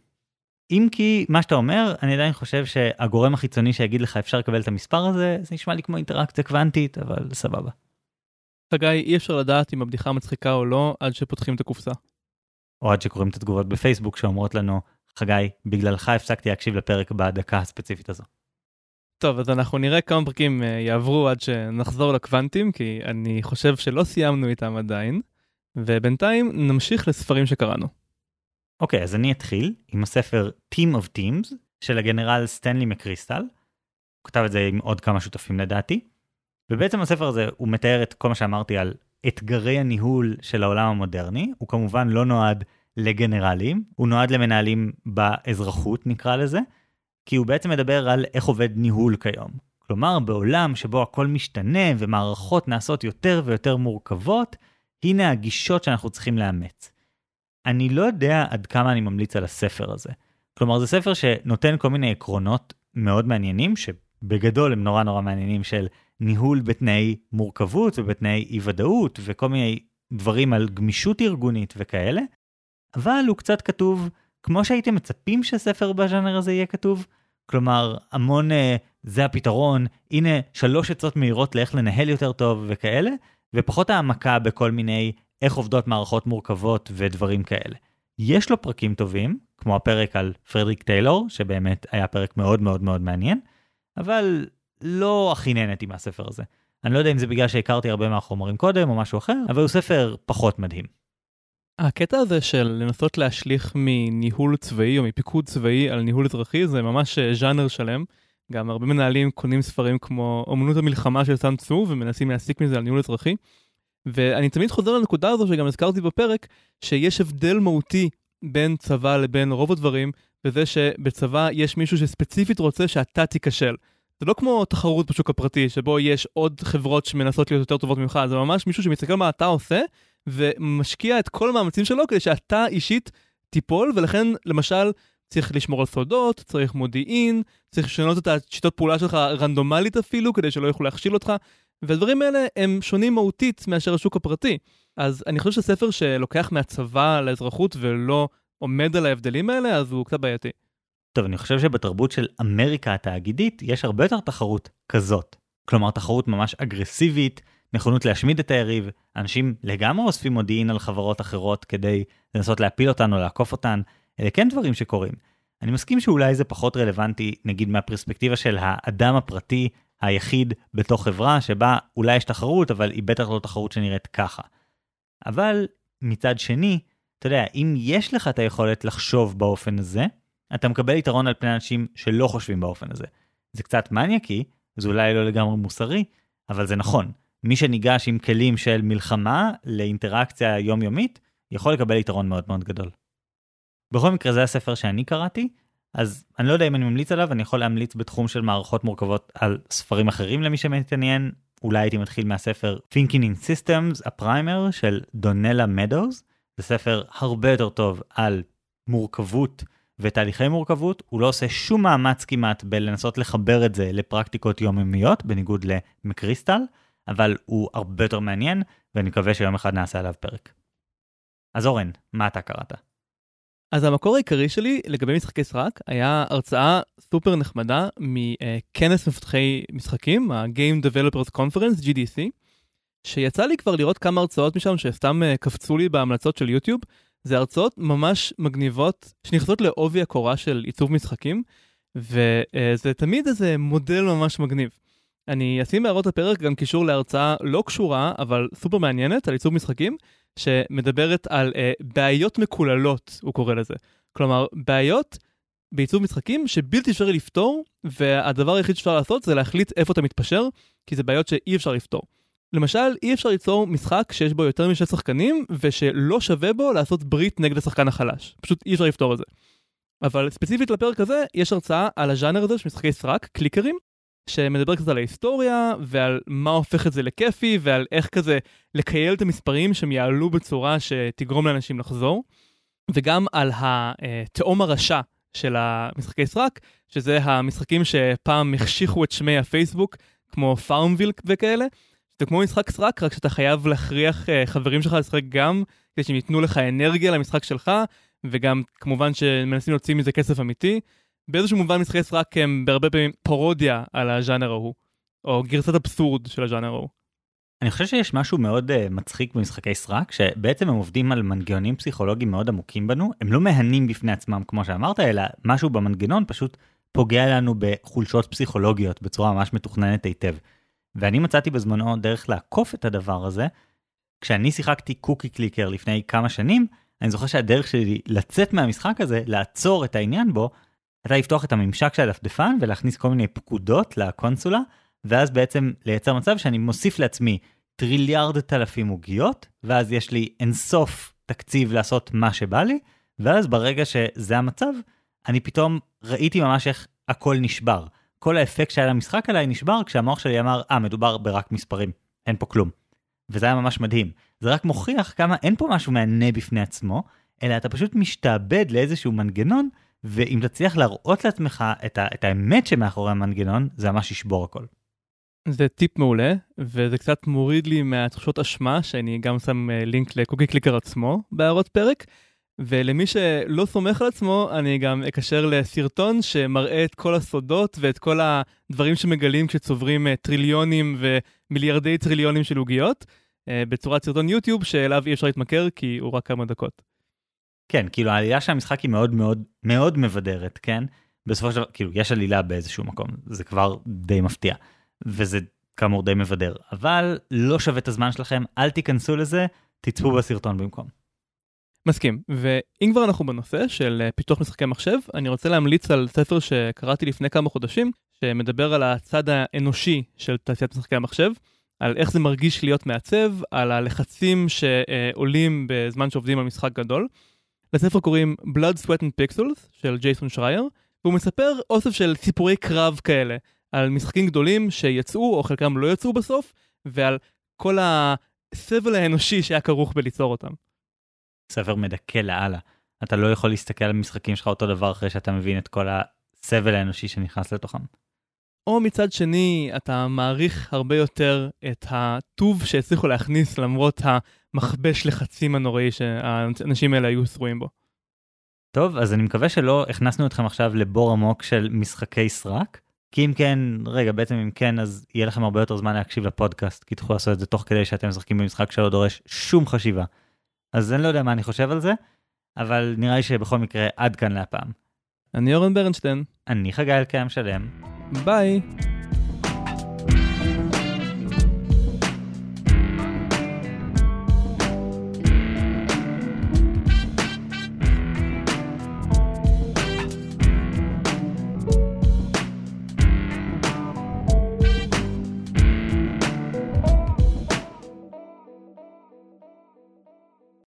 אם כי, מה שאתה אומר, אני עדיין חושב שהגורם החיצוני שיגיד לך אפשר לקבל את המספר הזה, זה נשמע לי כמו אינטראקציה קוונטית, אבל סבבה. חגי, אי אפשר לדעת אם הבדיחה מצחיקה או לא עד שפותחים את הקופסה. או עד שקוראים את התגובות בפייסבוק שאומרות לנו, חגי, בגללך הפסקתי להקשיב לפרק בדקה הספציפית הזו. טוב, אז אנחנו נראה כמה פרקים uh, יעברו עד שנחזור לקוונטים, כי אני חושב שלא סיימנו איתם עדיין, ובינתיים נמשיך לספרים שקראנו. אוקיי, okay, אז אני אתחיל עם הספר Team of Teams של הגנרל סטנלי מקריסטל. הוא כתב את זה עם עוד כמה שותפים לדעתי. ובעצם הספר הזה הוא מתאר את כל מה שאמרתי על אתגרי הניהול של העולם המודרני, הוא כמובן לא נועד לגנרלים, הוא נועד למנהלים באזרחות נקרא לזה, כי הוא בעצם מדבר על איך עובד ניהול כיום. כלומר, בעולם שבו הכל משתנה ומערכות נעשות יותר ויותר מורכבות, הנה הגישות שאנחנו צריכים לאמץ. אני לא יודע עד כמה אני ממליץ על הספר הזה. כלומר, זה ספר שנותן כל מיני עקרונות מאוד מעניינים, שבגדול הם נורא נורא מעניינים של ניהול בתנאי מורכבות ובתנאי אי ודאות וכל מיני דברים על גמישות ארגונית וכאלה, אבל הוא קצת כתוב כמו שהייתם מצפים שספר בז'אנר הזה יהיה כתוב. כלומר, המון uh, זה הפתרון, הנה שלוש עצות מהירות לאיך לנהל יותר טוב וכאלה, ופחות העמקה בכל מיני איך עובדות מערכות מורכבות ודברים כאלה. יש לו פרקים טובים, כמו הפרק על פרדריק טיילור, שבאמת היה פרק מאוד מאוד מאוד מעניין, אבל לא הכי נהניתי מהספר הזה. אני לא יודע אם זה בגלל שהכרתי הרבה מהחומרים קודם או משהו אחר, אבל הוא ספר פחות מדהים. הקטע הזה של לנסות להשליך מניהול צבאי או מפיקוד צבאי על ניהול אזרחי זה ממש אה, ז'אנר שלם. גם הרבה מנהלים קונים ספרים כמו אמנות המלחמה של סאן צו ומנסים להסיק מזה על ניהול אזרחי. ואני תמיד חוזר לנקודה הזו שגם הזכרתי בפרק, שיש הבדל מהותי בין צבא לבין רוב הדברים, בזה שבצבא יש מישהו שספציפית רוצה שאתה תיכשל. זה לא כמו תחרות בשוק הפרטי, שבו יש עוד חברות שמנסות להיות יותר טובות ממך, זה ממש מישהו שמסתכל מה אתה עושה, ומשקיע את כל המאמצים שלו כדי שאתה אישית תיפול, ולכן למשל צריך לשמור על סודות, צריך מודיעין, צריך לשנות את השיטות פעולה שלך רנדומלית אפילו, כדי שלא יוכלו להכשיל אותך, והדברים האלה הם שונים מהותית מאשר השוק הפרטי. אז אני חושב שספר שלוקח מהצבא לאזרחות ולא עומד על ההבדלים האלה, אז הוא קצת בעייתי. טוב, אני חושב שבתרבות של אמריקה התאגידית יש הרבה יותר תחרות כזאת. כלומר, תחרות ממש אגרסיבית, נכונות להשמיד את היריב, אנשים לגמרי אוספים מודיעין על חברות אחרות כדי לנסות להפיל אותן או לעקוף אותן, אלה כן דברים שקורים. אני מסכים שאולי זה פחות רלוונטי, נגיד מהפרספקטיבה של האדם הפרטי היחיד בתוך חברה שבה אולי יש תחרות, אבל היא בטח לא תחרות שנראית ככה. אבל מצד שני, אתה יודע, אם יש לך את היכולת לחשוב באופן הזה, אתה מקבל יתרון על פני אנשים שלא חושבים באופן הזה. זה קצת מניאקי, זה אולי לא לגמרי מוסרי, אבל זה נכון. מי שניגש עם כלים של מלחמה לאינטראקציה יומיומית, יכול לקבל יתרון מאוד מאוד גדול. בכל מקרה זה הספר שאני קראתי, אז אני לא יודע אם אני ממליץ עליו, אני יכול להמליץ בתחום של מערכות מורכבות על ספרים אחרים למי שמתעניין. אולי הייתי מתחיל מהספר Thinking in Systems, הפריימר של דונלה מדוז. זה ספר הרבה יותר טוב על מורכבות ותהליכי מורכבות, הוא לא עושה שום מאמץ כמעט בלנסות לחבר את זה לפרקטיקות יומיומיות, בניגוד למקריסטל, אבל הוא הרבה יותר מעניין, ואני מקווה שיום אחד נעשה עליו פרק. אז אורן, מה אתה קראת? אז המקור העיקרי שלי לגבי משחקי סרק היה הרצאה סופר נחמדה מכנס מפתחי משחקים, ה-Game Developers Conference, GDC, שיצא לי כבר לראות כמה הרצאות משם שסתם אה, קפצו לי בהמלצות של יוטיוב. זה הרצאות ממש מגניבות שנכנסות לעובי הקורה של עיצוב משחקים, וזה תמיד איזה מודל ממש מגניב. אני אשים בהערות הפרק גם קישור להרצאה לא קשורה, אבל סופר מעניינת על עיצוב משחקים, שמדברת על אה, בעיות מקוללות, הוא קורא לזה. כלומר, בעיות בעיצוב משחקים שבלתי אפשרי לפתור, והדבר היחיד שאפשר לעשות זה להחליט איפה אתה מתפשר, כי זה בעיות שאי אפשר לפתור. למשל, אי אפשר ליצור משחק שיש בו יותר משני שחקנים, ושלא שווה בו לעשות ברית נגד השחקן החלש. פשוט אי אפשר לפתור את זה. אבל ספציפית לפרק הזה, יש הרצאה על הז'אנר הזה של משחקי סרק, קליקרים, שמדבר קצת על ההיסטוריה ועל מה הופך את זה לכיפי ועל איך כזה לכייל את המספרים שהם יעלו בצורה שתגרום לאנשים לחזור. וגם על התאום הרשע של המשחקי סרק, שזה המשחקים שפעם החשיכו את שמי הפייסבוק, כמו FarmVille וכאלה. זה כמו משחק סרק, רק שאתה חייב להכריח אה, חברים שלך לשחק גם, כדי שהם ייתנו לך אנרגיה למשחק שלך, וגם כמובן שמנסים להוציא מזה כסף אמיתי. באיזשהו מובן משחקי סרק הם בהרבה פעמים פרודיה על הז'אנר ההוא, או גרסת אבסורד של הז'אנר ההוא. אני חושב שיש משהו מאוד uh, מצחיק במשחקי סרק, שבעצם הם עובדים על מנגנונים פסיכולוגיים מאוד עמוקים בנו, הם לא מהנים בפני עצמם כמו שאמרת, אלא משהו במנגנון פשוט פוגע לנו בחולשות פסיכולוגיות בצורה ממש מתוכננת היטב. ואני מצאתי בזמנו דרך לעקוף את הדבר הזה, כשאני שיחקתי Cookie Clicker לפני כמה שנים, אני זוכר שהדרך שלי לצאת מהמשחק הזה, לעצור את העניין בו, הייתה לפתוח את הממשק של הדפדפן ולהכניס כל מיני פקודות לקונסולה, ואז בעצם לייצר מצב שאני מוסיף לעצמי טריליארד אלפים עוגיות, ואז יש לי אינסוף תקציב לעשות מה שבא לי, ואז ברגע שזה המצב, אני פתאום ראיתי ממש איך הכל נשבר. כל האפקט שהיה למשחק עליי נשבר כשהמוח שלי אמר, אה, מדובר רק במספרים, אין פה כלום. וזה היה ממש מדהים. זה רק מוכיח כמה אין פה משהו מהנה בפני עצמו, אלא אתה פשוט משתעבד לאיזשהו מנגנון, ואם תצליח להראות לעצמך את, ה- את האמת שמאחורי המנגנון, זה ממש ישבור הכל. זה טיפ מעולה, וזה קצת מוריד לי מהתחושות אשמה, שאני גם שם אה, לינק לקוקי קליקר עצמו בהערות פרק, ולמי שלא סומך על עצמו, אני גם אקשר לסרטון שמראה את כל הסודות ואת כל הדברים שמגלים כשצוברים אה, טריליונים ומיליארדי טריליונים של עוגיות, אה, בצורת סרטון יוטיוב שאליו אי אפשר להתמכר כי הוא רק כמה דקות. כן, כאילו העלילה של המשחק היא מאוד מאוד מאוד מבדרת, כן? בסופו של דבר, כאילו, יש עלילה באיזשהו מקום, זה כבר די מפתיע. וזה כאמור די מבדר, אבל לא שווה את הזמן שלכם, אל תיכנסו לזה, תצפו בסרטון במקום. מסכים, ואם כבר אנחנו בנושא של אה, פיתוח משחקי מחשב, אני רוצה להמליץ על ספר שקראתי לפני כמה חודשים, שמדבר על הצד האנושי של תעשיית משחקי המחשב, על איך זה מרגיש להיות מעצב, על הלחצים שעולים בזמן שעובדים על משחק גדול. לספר קוראים Blood, Sweat and Pixels של ג'ייסון שרייר, והוא מספר אוסף של סיפורי קרב כאלה, על משחקים גדולים שיצאו או חלקם לא יצאו בסוף, ועל כל הסבל האנושי שהיה כרוך בליצור אותם. ספר מדכא לאללה. אתה לא יכול להסתכל על המשחקים שלך אותו דבר אחרי שאתה מבין את כל הסבל האנושי שנכנס לתוכם. או מצד שני, אתה מעריך הרבה יותר את הטוב שהצליחו להכניס למרות המכבש לחצים הנוראי שהאנשים האלה היו שרויים בו. טוב, אז אני מקווה שלא הכנסנו אתכם עכשיו לבור עמוק של משחקי סרק. כי אם כן, רגע, בעצם אם כן, אז יהיה לכם הרבה יותר זמן להקשיב לפודקאסט, כי תוכלו לעשות את זה תוך כדי שאתם משחקים במשחק שלא דורש שום חשיבה. אז אני לא יודע מה אני חושב על זה, אבל נראה לי שבכל מקרה עד כאן להפעם. אני אורן ברנשטיין. אני חגי אלקיים שלם. Bye.